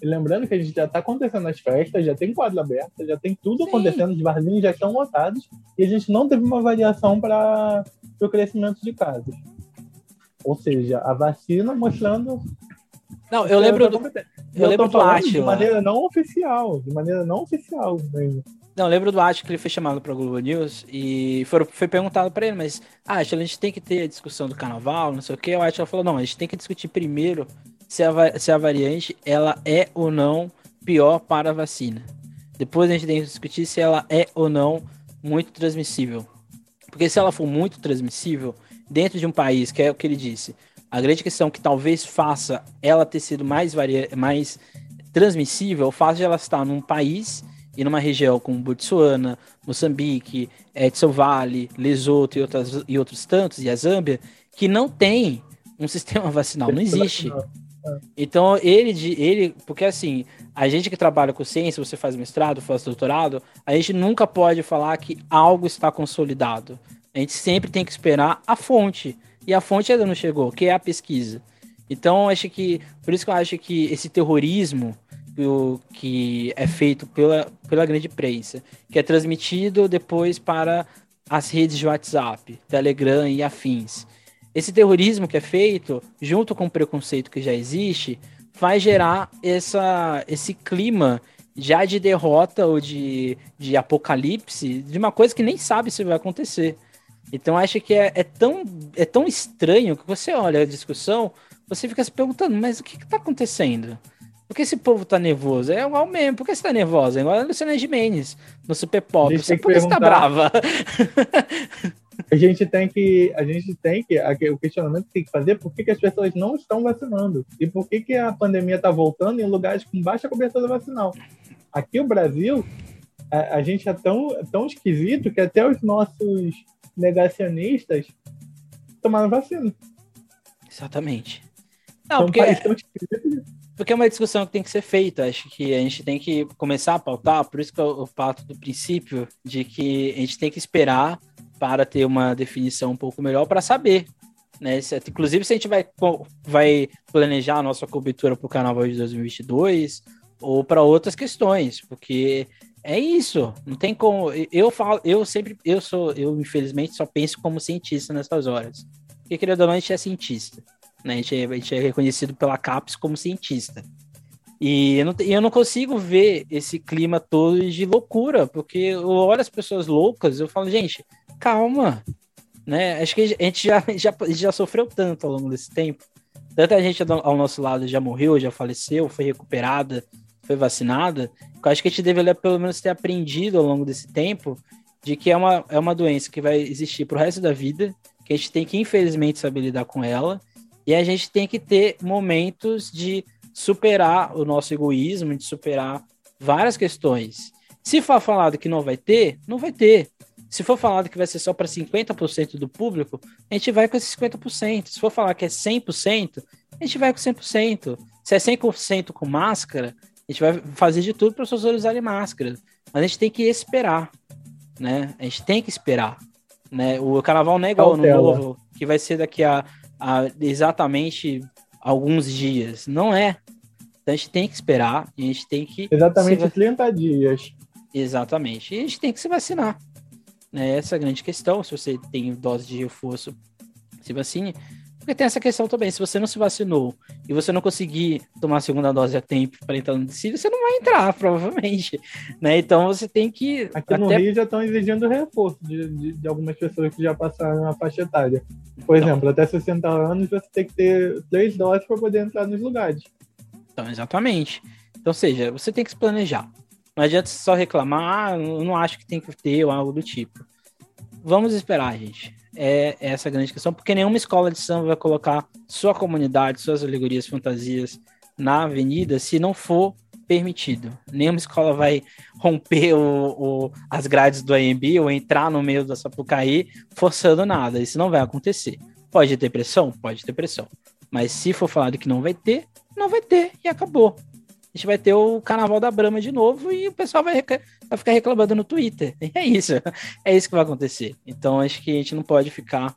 E lembrando que a gente já está acontecendo as festas, já tem quadro aberto, já tem tudo Sim. acontecendo, os barzinhos já estão lotados, e a gente não teve uma variação para o crescimento de casos. Ou seja, a vacina mostrando. Não, eu lembro do. Eu, eu lembro do Atila. De maneira não oficial, de maneira não oficial mesmo. Não, eu lembro do Atila que ele foi chamado para Globo News e foi, foi perguntado para ele, mas ah, a gente tem que ter a discussão do carnaval, não sei o que. O Atila falou: não, a gente tem que discutir primeiro se a, se a variante ela é ou não pior para a vacina. Depois a gente tem que discutir se ela é ou não muito transmissível. Porque se ela for muito transmissível, dentro de um país, que é o que ele disse, a grande questão que talvez faça ela ter sido mais, varia mais transmissível é o fato de ela estar num país e numa região como Botsuana, Moçambique, Edson Vale, Lesoto e, outras, e outros tantos, e a Zâmbia, que não tem um sistema vacinal, não existe. Então, ele, ele, porque assim, a gente que trabalha com ciência, você faz mestrado, faz doutorado, a gente nunca pode falar que algo está consolidado. A gente sempre tem que esperar a fonte. E a fonte ainda não chegou, que é a pesquisa. Então, acho que, por isso que eu acho que esse terrorismo que é feito pela, pela grande imprensa, que é transmitido depois para as redes de WhatsApp, Telegram e afins esse terrorismo que é feito, junto com o preconceito que já existe, vai gerar essa, esse clima já de derrota ou de, de apocalipse de uma coisa que nem sabe se vai acontecer. Então acho que é, é, tão, é tão estranho que você olha a discussão, você fica se perguntando, mas o que está acontecendo? Por que esse povo tá nervoso? É igual mesmo. Por que você tá nervosa? É igual a Luciana Gimenez no Super Pop. Você, por que você tá brava? a gente tem que, a gente tem que, o questionamento que tem que fazer por que, que as pessoas não estão vacinando e por que, que a pandemia está voltando em lugares com baixa cobertura vacinal. Aqui o Brasil, a, a, gente é tão, tão esquisito que até os nossos negacionistas tomaram vacina. Exatamente. Não, porque, porque é uma discussão que tem que ser feita. Acho que a gente tem que começar a pautar, por isso que eu, eu parto do princípio de que a gente tem que esperar para ter uma definição um pouco melhor para saber. Né? Inclusive, se a gente vai, vai planejar a nossa cobertura para o carnaval de 2022 ou para outras questões, porque é isso, não tem como. Eu falo, eu sempre, eu sou, eu infelizmente só penso como cientista nessas horas. Porque, querendo ou não, a gente é cientista. Né? A, gente é, a gente é reconhecido pela CAPES como cientista. E eu não, eu não consigo ver esse clima todo de loucura, porque eu olho as pessoas loucas, eu falo, gente, calma, né? Acho que a gente já, já, já sofreu tanto ao longo desse tempo. Tanta gente ao nosso lado já morreu, já faleceu, foi recuperada, foi vacinada. Eu acho que a gente deveria pelo menos ter aprendido ao longo desse tempo de que é uma, é uma doença que vai existir pro resto da vida, que a gente tem que, infelizmente, saber lidar com ela, e a gente tem que ter momentos de superar o nosso egoísmo, de superar várias questões. Se for falado que não vai ter, não vai ter. Se for falado que vai ser só para 50% do público, a gente vai com esses 50%. Se for falar que é 100%, a gente vai com 100%. Se é 100% com máscara, a gente vai fazer de tudo para as pessoas usarem máscara. Mas a gente tem que esperar, né? A gente tem que esperar. Né? O carnaval não é igual no novo, que vai ser daqui a, a exatamente alguns dias. Não é. Então a gente tem que esperar a gente tem que. Exatamente se... 30 dias. Exatamente. E a gente tem que se vacinar. Né? Essa é a grande questão. Se você tem dose de reforço, se vacine. Porque tem essa questão também, se você não se vacinou e você não conseguir tomar a segunda dose a tempo para entrar no decílio, você não vai entrar, provavelmente. Né? Então você tem que. Aqui até... no Rio já estão exigindo reforço de, de, de, algumas pessoas que já passaram a faixa etária. Por então, exemplo, até 60 anos você tem que ter três doses para poder entrar nos lugares. Então, exatamente. Então, seja, você tem que se planejar. Não adianta só reclamar, ah, eu não acho que tem que ter ou algo do tipo. Vamos esperar, gente. É essa a grande questão, porque nenhuma escola de samba vai colocar sua comunidade, suas alegorias, fantasias na avenida se não for permitido. Nenhuma escola vai romper o, o, as grades do AMB ou entrar no meio da Sapucaí forçando nada. Isso não vai acontecer. Pode ter pressão? Pode ter pressão. Mas se for falado que não vai ter, não vai ter e acabou gente vai ter o Carnaval da Brama de novo e o pessoal vai, vai ficar reclamando no Twitter. E é isso, é isso que vai acontecer. Então acho que a gente não pode ficar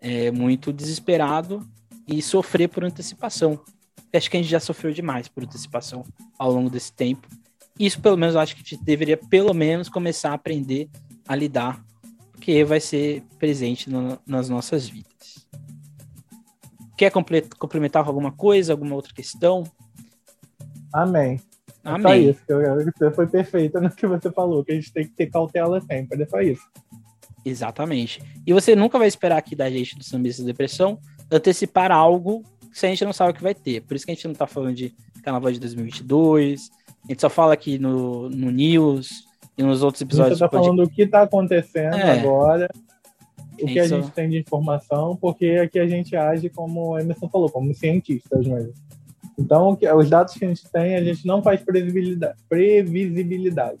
é, muito desesperado e sofrer por antecipação. Acho que a gente já sofreu demais por antecipação ao longo desse tempo. Isso, pelo menos, acho que a gente deveria, pelo menos, começar a aprender a lidar, porque vai ser presente no, nas nossas vidas. Quer complementar com alguma coisa, alguma outra questão? Amém. É Amém. só isso. Você foi perfeita no que você falou, que a gente tem que ter cautela sempre. É só isso. Exatamente. E você nunca vai esperar aqui da gente do Sambista Depressão antecipar algo se a gente não sabe o que vai ter. Por isso que a gente não tá falando de carnaval de 2022. A gente só fala aqui no, no News e nos outros episódios. Você tá falando o que tá acontecendo é. agora, o que a gente tem de informação, porque aqui a gente age como a Emerson falou, como cientistas mesmo. Então, os dados que a gente tem, a gente não faz previsibilidade. previsibilidade.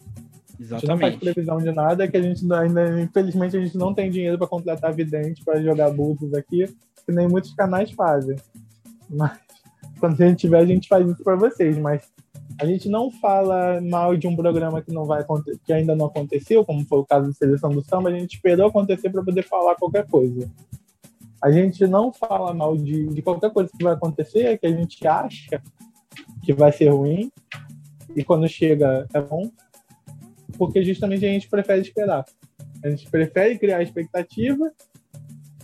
Exatamente. A gente não faz previsão de nada, que a gente ainda, infelizmente, a gente não tem dinheiro para contratar vidente para jogar bultos aqui, que nem muitos canais fazem. Mas quando a gente tiver, a gente faz isso para vocês. Mas a gente não fala mal de um programa que não vai que ainda não aconteceu, como foi o caso de seleção do samba, a gente esperou acontecer para poder falar qualquer coisa a gente não fala mal de, de qualquer coisa que vai acontecer, que a gente acha que vai ser ruim, e quando chega é bom, porque justamente a gente prefere esperar. A gente prefere criar expectativa,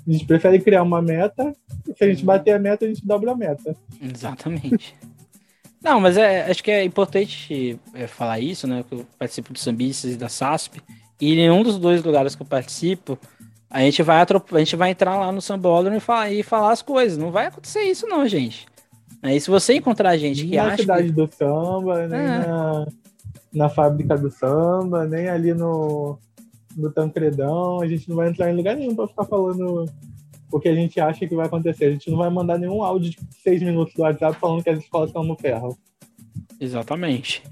a gente prefere criar uma meta, e se a gente bater a meta, a gente dobra a meta. Exatamente. Não, mas é, acho que é importante é, falar isso, né? Que eu participo do Sambistas e da SASP, e em nenhum dos dois lugares que eu participo, a gente vai, a gente vai entrar lá no sambódromo e falar, e falar as coisas. Não vai acontecer isso, não, gente. E se você encontrar gente que na acha. cidade que... do samba, nem É. na, na fábrica do samba, nem ali no, no Tancredão. A gente não vai entrar em lugar nenhum pra ficar falando o que a gente acha que vai acontecer. A gente não vai mandar nenhum áudio de seis minutos do WhatsApp falando que as escolas estão no ferro. Exatamente.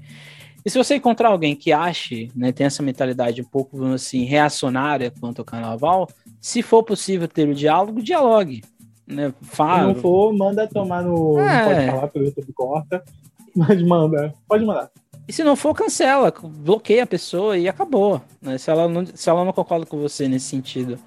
E se você encontrar alguém que ache, né, tem essa mentalidade um pouco assim reacionária quanto ao carnaval, se for possível ter o diálogo, dialogue, né? Se Fala, não for, manda tomar no. É. Não pode falar pelo YouTube corta. Mas manda. Pode mandar. E se não for, cancela, bloqueia a pessoa e acabou. Né? Se, ela não, se ela não concorda com você nesse sentido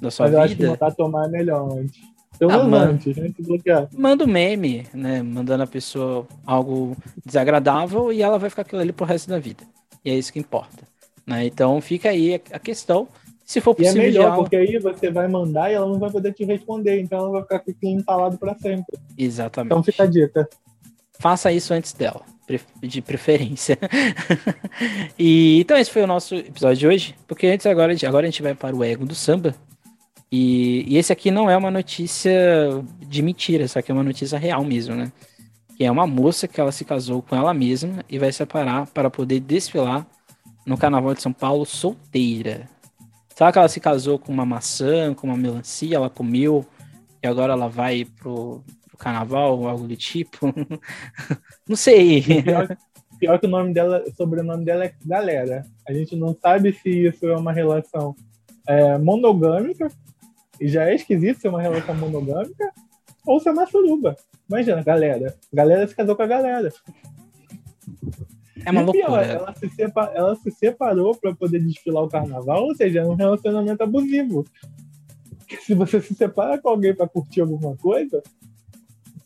da sua Mas eu acho que vida, mandar tomar é melhor antes. Ah, de bloquear. manda um meme, né? Mandando a pessoa algo desagradável e ela vai ficar aquilo ali pro resto da vida. E é isso que importa. Né? Então fica aí a- questão. Se for E é possível, melhor, porque aí você vai mandar e ela não vai poder te responder. Então ela vai ficar com aquilo entalado pra sempre. Exatamente. Então fica a dica. faça isso antes dela, de preferência. e então esse foi o nosso episódio de hoje, porque antes agora, agora a gente vai para o ego do samba. E, e esse aqui não é uma notícia de mentira, isso aqui é uma notícia real mesmo, né? Que é uma moça que ela se casou com ela mesma e vai separar para poder desfilar no Carnaval de São Paulo solteira. Sabe que ela se casou com uma maçã, com uma melancia, ela comeu e agora ela vai pro, pro carnaval ou algo do tipo? não sei. Pior, pior que o nome dela, o sobrenome dela é Galera. A gente não sabe se isso é uma relação é, monogâmica, e já é esquisito ser uma relação monogâmica, ou se é uma suruba. Imagina, galera. Galera se casou com a galera. É uma e pior, loucura. ela se, ela se separou para poder desfilar o carnaval, ou seja, é um relacionamento abusivo. Porque se você se separa com alguém para curtir alguma coisa,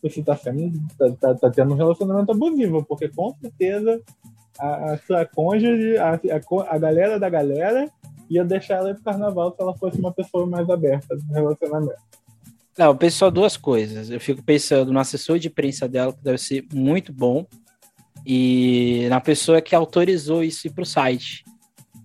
você tá, sendo, tá, tá- tá tendo um relacionamento abusivo, porque com certeza a, a sua cônjuge, a, a, a galera da galera, ia deixar ela ir pro carnaval se ela fosse uma pessoa mais aberta no relacionamento. Não, eu penso só duas coisas. Eu fico pensando no assessor de imprensa dela, que deve ser muito bom, e na pessoa que autorizou isso ir para o site.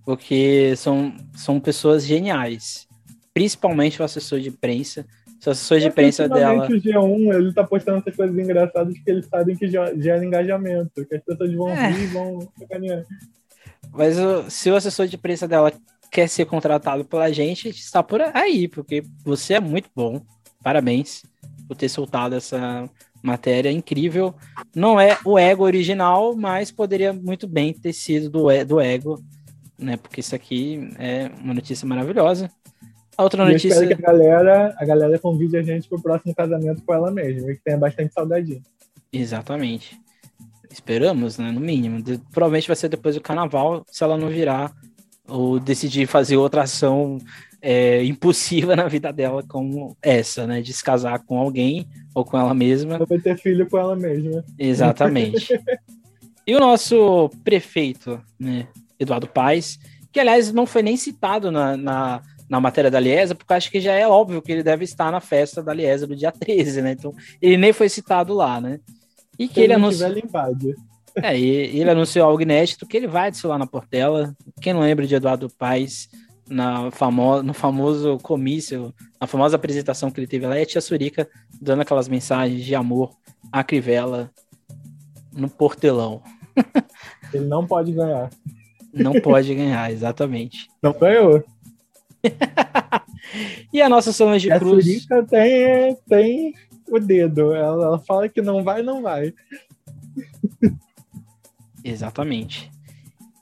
Porque são, são pessoas geniais. Principalmente o assessor de imprensa. Se o assessor de imprensa dela. O G1 ele tá postando essas coisas engraçadas que eles sabem que ge- gera engajamento, que as pessoas vão É. rir e vão. Mas se o assessor de imprensa dela quer ser contratado pela gente, está por aí, porque você é muito bom. Parabéns por ter soltado essa matéria incrível. Não é o ego original, mas poderia muito bem ter sido do, do ego, né? Porque isso aqui é uma notícia maravilhosa. A outra E eu espero notícia. que a galera, a galera convide a gente pro próximo casamento com ela mesma, e que tenha bastante saudadinho. Exatamente. Esperamos, né? No mínimo. De- Provavelmente vai ser depois do carnaval, se ela não virar ou decidir fazer outra ação é, impulsiva na vida dela, como essa, né? De se casar com alguém ou com ela mesma. Vai ter filho com ela mesma. Exatamente. e o nosso prefeito, né? Eduardo Paes, que aliás não foi nem citado na, na, na matéria da Liesa, porque eu acho que já é óbvio que ele deve estar na festa da Liesa do dia 13, né? Então ele nem foi citado lá, né? E que ele não anunciou. É, e ele anunciou algo inédito que ele vai desfilar na Portela. Quem não lembra de Eduardo Paes na famo no famoso comício, na famosa apresentação que ele teve lá, é a Tia Surica dando aquelas mensagens de amor à Crivella no portelão. Ele não pode ganhar. Não pode ganhar, exatamente. Não ganhou. E a nossa Solange E a Cruz. Surica tem, tem o dedo. Ela, ela fala que não vai, não vai. Exatamente.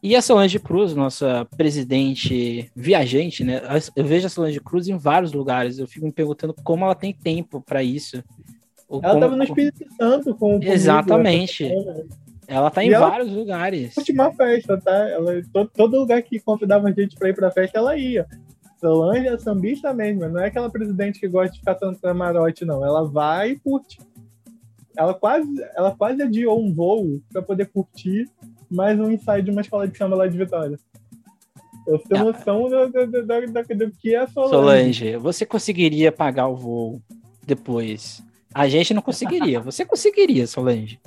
E a Solange Cruz, nossa presidente viajante, né? Eu vejo a Solange Cruz em vários lugares. Eu fico me perguntando como ela tem tempo para isso. Ou Ela como- tava no Espírito Santo com comigo, Exatamente. essa semana. Ela tá em ela- vários lugares. última festa, tá? Ela, todo, todo lugar que convidava a gente pra ir pra festa, ela ia. Solange é sambista mesmo, não é aquela presidente que gosta de ficar tanto camarote, não. Ela vai e curte. Ela quase, ela quase adiou um voo pra poder curtir mais um ensaio de uma escola de samba lá de Vitória. Eu tenho Ah. noção do, do, do, do- que é a Solange. Solange, você conseguiria pagar o voo depois? A gente não conseguiria. Você conseguiria, Solange.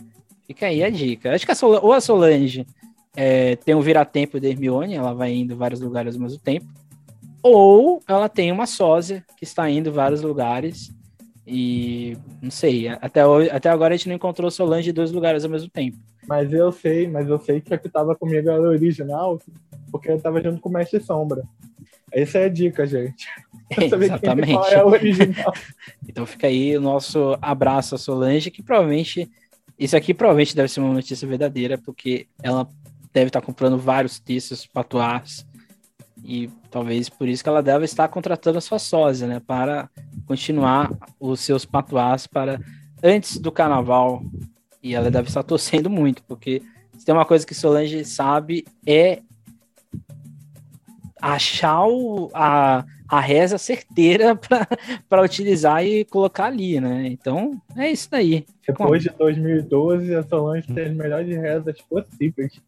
Fica aí a dica. Acho que a Solange, ou a Solange é, tem um viratempo de Hermione, ela vai indo em vários lugares ao mesmo tempo. ou ela tem uma sósia que está indo em vários lugares e não sei, até, hoje, até agora a gente não encontrou Solange em dois lugares ao mesmo tempo. Mas eu sei, mas eu sei que a que tava comigo era original, porque eu tava junto com o Mestre Sombra. Essa é a dica, gente. Exatamente. É então fica aí o nosso abraço a Solange, que provavelmente. Isso aqui provavelmente deve ser uma notícia verdadeira, porque ela deve estar comprando vários textos patuás. E talvez por isso que ela deve estar contratando a sua sósia, né? Para continuar os seus patuás para antes do carnaval. E ela deve estar torcendo muito, porque se tem uma coisa que Solange sabe é achar o, a, a reza certeira para utilizar e colocar ali, né? Então, é isso daí. Depois de 2012, a Solange tem as melhores rezas possíveis.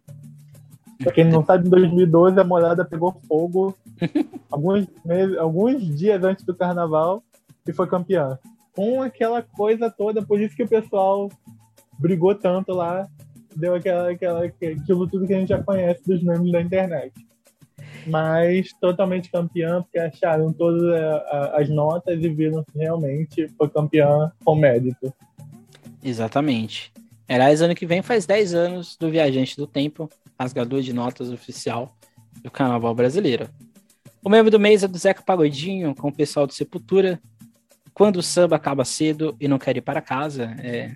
Pra quem não sabe, em 2012 a morada pegou fogo alguns, meses, alguns dias antes do carnaval e foi campeã. Com aquela coisa toda, por isso que o pessoal brigou tanto lá, deu aquela, aquela, aquilo tudo que a gente já conhece dos memes da internet mas totalmente campeã, porque acharam todas eh, as notas e viram que realmente foi campeã com mérito. Exatamente. Heróis ano que vem faz 10 anos do Viajante do Tempo, rasgador de notas oficial do Carnaval Brasileiro. O membro do mês é do Zeca Pagodinho, com o pessoal do Sepultura. Quando o samba acaba cedo e não quer ir para casa, é,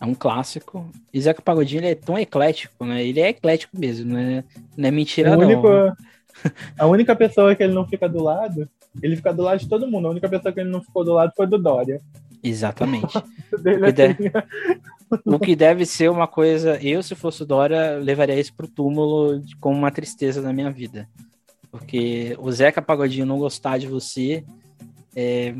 é um clássico. E Zeca Pagodinho é tão eclético, né? Ele é eclético mesmo, né? Não é mentira, o não. Único, a única pessoa que ele não fica do lado, ele fica do lado de todo mundo. A única pessoa que ele não ficou do lado foi do Dória. Exatamente. o, que deve, o que deve ser uma coisa. Eu, se fosse o Dória, levaria isso pro túmulo com uma tristeza na minha vida. Porque o Zeca Pagodinho não gostar de você. É...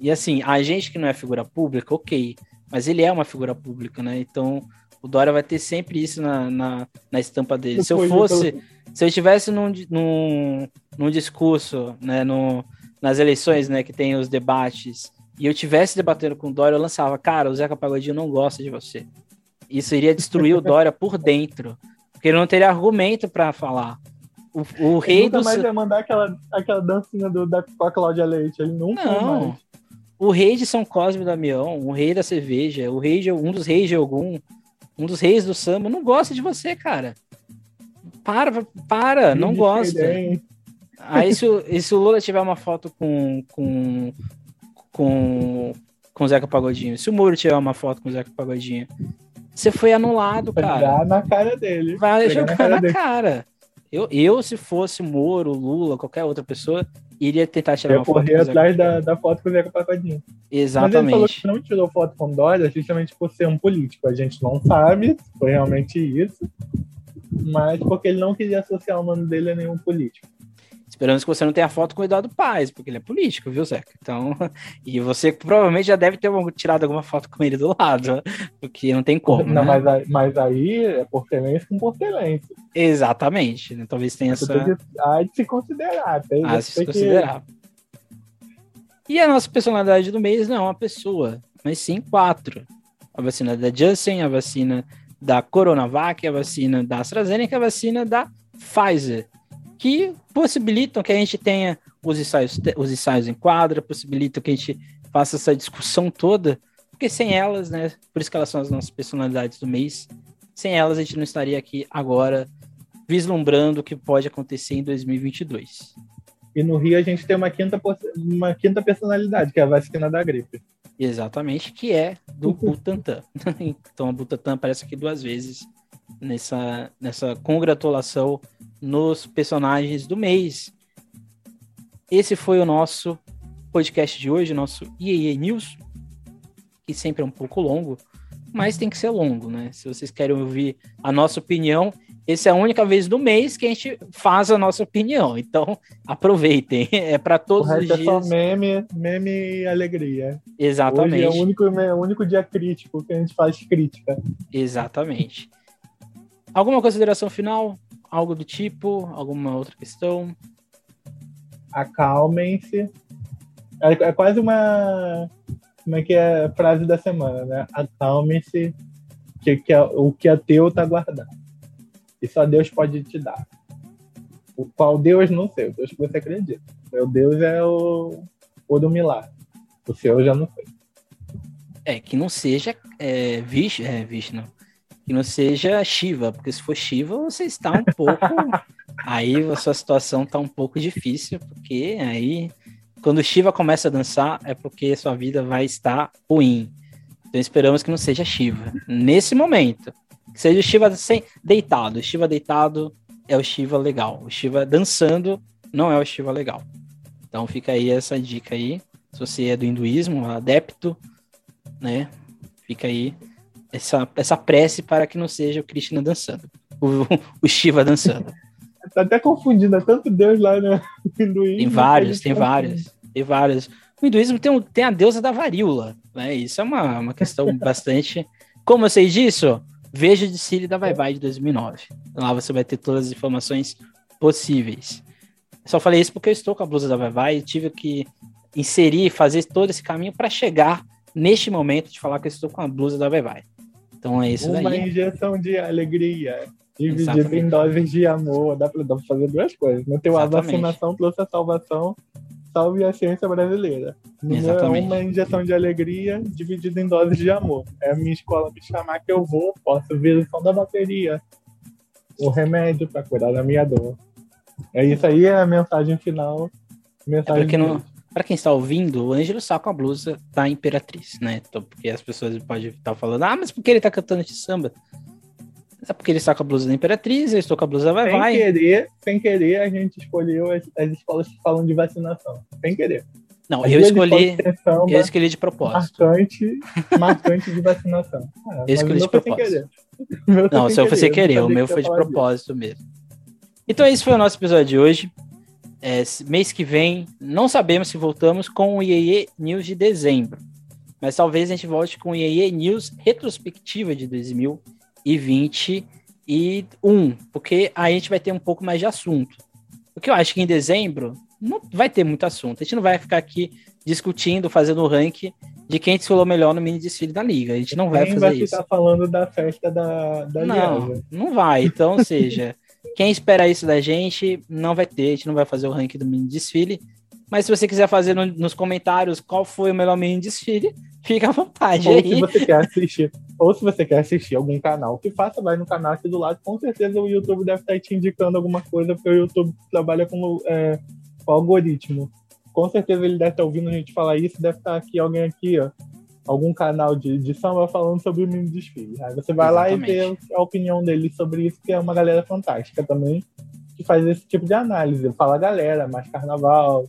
E assim, a gente que não é figura pública, ok. Mas ele é uma figura pública, né? Então o Dória vai ter sempre isso na, na, na estampa dele. Se eu fosse. Se eu estivesse num, num, num discurso, né, no, nas eleições, né, que tem os debates, e eu tivesse debatendo com o Dória, eu lançava, cara, o Zeca Pagodinho não gosta de você. Isso iria destruir o Dória por dentro, porque ele não teria argumento para falar. O, o rei nunca do. mais ia mandar aquela, aquela dancinha do, da, com a Cláudia Leite, ele nunca não. mais. O rei de São Cosme e Damião, o rei da cerveja, o rei de, um dos reis de algum, um dos reis do samba, não gosta de você, cara. Para, para, não gosta. Aí se o, se o Lula tiver uma foto com, com, com, com o Zeca Pagodinho, se o Moro tiver uma foto com o Zeca Pagodinho, você foi anulado, cara. Vai na cara dele. Vai jogar na cara. Na cara. Eu, eu, se fosse Moro, Lula, qualquer outra pessoa, iria tentar tirar eu uma foto. Eu corri atrás da, da foto com o Zeca Pagodinho. Exatamente. Mas ele falou que não tirou foto com Dória justamente por ser um político. A gente não sabe se foi realmente isso mas porque ele não queria associar o nome dele a nenhum político. Esperamos que você não tenha foto com o Eduardo Paes, porque ele é político, viu, Zeca? Então, e você provavelmente já deve ter tirado alguma foto com ele do lado, porque não tem como. Não, né? mas, mas aí é portelense com portelense. Exatamente. Né? Talvez tenha essa. Há de se considerar. Tem, de se considerar. Que... E a nossa personalidade do mês não é uma pessoa, mas sim quatro. A vacina da Janssen, a vacina da Coronavac, a vacina da AstraZeneca, a vacina da Pfizer, que possibilitam que a gente tenha os ensaios, os ensaios em quadra, possibilitam que a gente faça essa discussão toda, porque sem elas, né, por isso que elas são as nossas personalidades do mês, sem elas a gente não estaria aqui agora vislumbrando o que pode acontecer em 2022. E no Rio a gente tem uma quinta, uma quinta personalidade, que é a vacina da gripe. Exatamente, que é do Butantan. então a Butantan aparece aqui duas vezes nessa, nessa congratulação nos personagens do mês. Esse foi o nosso podcast de hoje, nosso IEE News, que sempre é um pouco longo, mas tem que ser longo, né? Se vocês querem ouvir a nossa opinião, essa é a única vez do mês que a gente faz a nossa opinião. Então, aproveitem. É para todos os dias. É só meme, meme e alegria. Exatamente. Hoje é o único, é o único dia crítico que a gente faz crítica. Exatamente. Alguma consideração final? Algo do tipo? Alguma outra questão? Acalmem-se. É, é quase uma. Como é que é a frase da semana, né? Acalmem-se, que, que é, o que é teu tá guardado e só Deus pode te dar. O qual Deus não sei, o Deus que você acredita. Meu Deus é o, o do milagre. O seu eu já não sei. É, que não seja é, Vishnu, é, Vishnu, que não seja Shiva, porque se for Shiva, você está um pouco. aí a sua situação está um pouco difícil, porque aí, quando o Shiva começa a dançar, é porque sua vida vai estar ruim. Então esperamos que não seja Shiva. Nesse momento. Que seja o Shiva sem, deitado. O Shiva deitado é o Shiva legal. O Shiva dançando não é o Shiva legal. Então fica aí essa dica aí. Se você é do hinduísmo, adepto, né? Fica aí essa, essa prece para que não seja o Krishna dançando, o, o Shiva dançando. Tá até confundindo, é tanto Deus lá no hinduísmo. Tem vários, tem vários, tem vários. O hinduísmo tem, um, tem a deusa da varíola, né? Isso é uma, uma questão bastante. Como eu sei disso? Veja de Siri da Vai Vai de 2009. Lá você vai ter todas as informações possíveis. Só falei isso porque eu estou com a blusa da Vai Vai e tive que inserir, fazer todo esse caminho para chegar neste momento de falar que eu estou com a blusa da Vai Vai. Então é isso Uma daí. Uma injeção de alegria, dividida em doses de amor. Dá pra, dá pra fazer duas coisas. Não tem uma vacinação trouxe a salvação, salve a ciência brasileira. Exatamente. Uma injeção de alegria dividida em doses de amor. É a minha escola me chamar que eu vou, posso ver o som da bateria. O remédio para curar da minha dor. É isso aí, é a mensagem final. Mensagem é porque não, para quem está ouvindo, o Ângelo está com a blusa da Imperatriz, né? Então, porque as pessoas podem estar falando, ah, mas por que ele está cantando de samba? É porque ele está com a blusa da Imperatriz, eu estou com a blusa Vai sem Vai. Querer, sem querer, a gente escolheu as, as escolas que falam de vacinação. Sem querer. Não, eu escolhi, eu escolhi de propósito. Marcante, marcante de vacinação. Ah, eu escolhi de propósito. Não, o seu foi sem querer, o meu foi de propósito mesmo. Então, esse foi o nosso episódio de hoje. É, mês que vem, não sabemos se voltamos com o IEE News de dezembro, mas talvez a gente volte com o IEE News retrospectiva de 2021, porque aí a gente vai ter um pouco mais de assunto. Porque eu acho que em dezembro não vai ter muito assunto. A gente não vai ficar aqui discutindo, fazendo o ranking de quem desfilou melhor no mini desfile da liga. A gente não vai fazer vai isso. vai ficar falando da festa da, da Não, não vai. Então, ou seja, quem espera isso da gente, não vai ter, a gente não vai fazer o ranking do mini desfile. Mas se você quiser fazer no, nos comentários qual foi o melhor mini desfile, fica à vontade ou aí. Se você quer assistir, ou se você quer assistir algum canal, que faça, vai no canal aqui do lado. Com certeza o YouTube deve estar te indicando alguma coisa, porque o YouTube trabalha com, é, com algoritmo. Com certeza ele deve estar ouvindo a gente falar isso, deve estar aqui alguém aqui, ó, algum canal de, de samba falando sobre o mini desfile. Aí você vai Exatamente. lá e vê a opinião dele sobre isso, que é uma galera fantástica também, que faz esse tipo de análise. Fala galera, mais carnaval,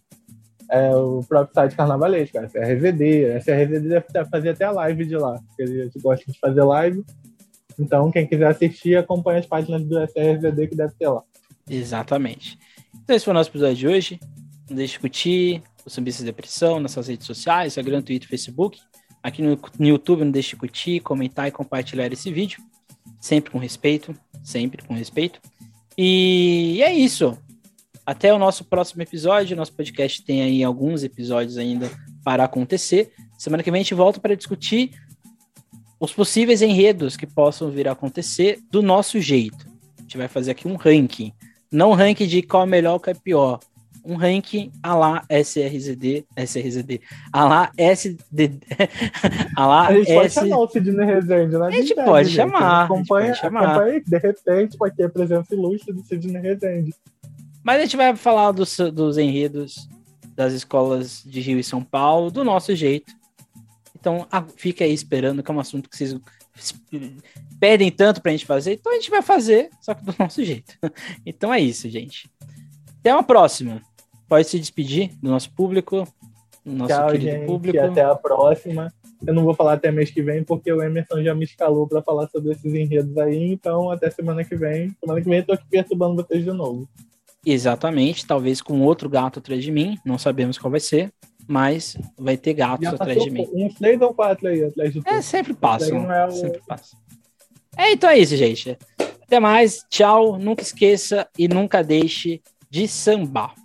é, o próprio site carnavalesco, a SRZD. A SRZD deve fazer até a live de lá, porque a gente gosta de fazer live. Então, quem quiser assistir, acompanha as páginas do SRZD que deve ter lá. Exatamente. Então, esse foi o nosso episódio de hoje. Não deixe de curtir o Sambista Depressão nas suas redes sociais, Instagram, Twitter, Facebook. Aqui no, no YouTube, não deixe de curtir, comentar e compartilhar esse vídeo. Sempre com respeito, sempre com respeito. E é isso. Até o nosso próximo episódio. Nosso podcast tem aí alguns episódios ainda para acontecer. Semana que vem a gente volta para discutir os possíveis enredos que possam vir a acontecer do nosso jeito. A gente vai fazer aqui um ranking. Não um ranking de qual é melhor ou qual é pior, um ranking a lá SRZD, SRZD, a lá SD, a lá A gente S... pode chamar o Sidney Rezende, né? A gente pode chamar. Acompanha, pode chamar. acompanha, de repente pode ter a presença ilustre do Sidney Rezende. Mas a gente vai falar dos, dos enredos das escolas de Rio e São Paulo do nosso jeito. Então, fica aí esperando, que é um assunto que vocês pedem tanto pra gente fazer. Então a gente vai fazer, só que do nosso jeito. Então é isso, gente. Até uma próxima pode se despedir do nosso público, do nosso Tchau, querido gente, público. Até a próxima. Eu não vou falar até mês que vem, porque o Emerson já me escalou para falar sobre esses enredos aí. Então, até semana que vem. Semana que vem eu tô aqui perturbando vocês de novo. Exatamente, talvez com outro gato atrás de mim. Não sabemos qual vai ser, mas vai ter gatos atrás de mim. Uns três ou quatro aí atrás de tu. É, sempre passa. É o... Sempre passa. É, então é isso, gente. Até mais. Tchau. Nunca esqueça e nunca deixe de sambar.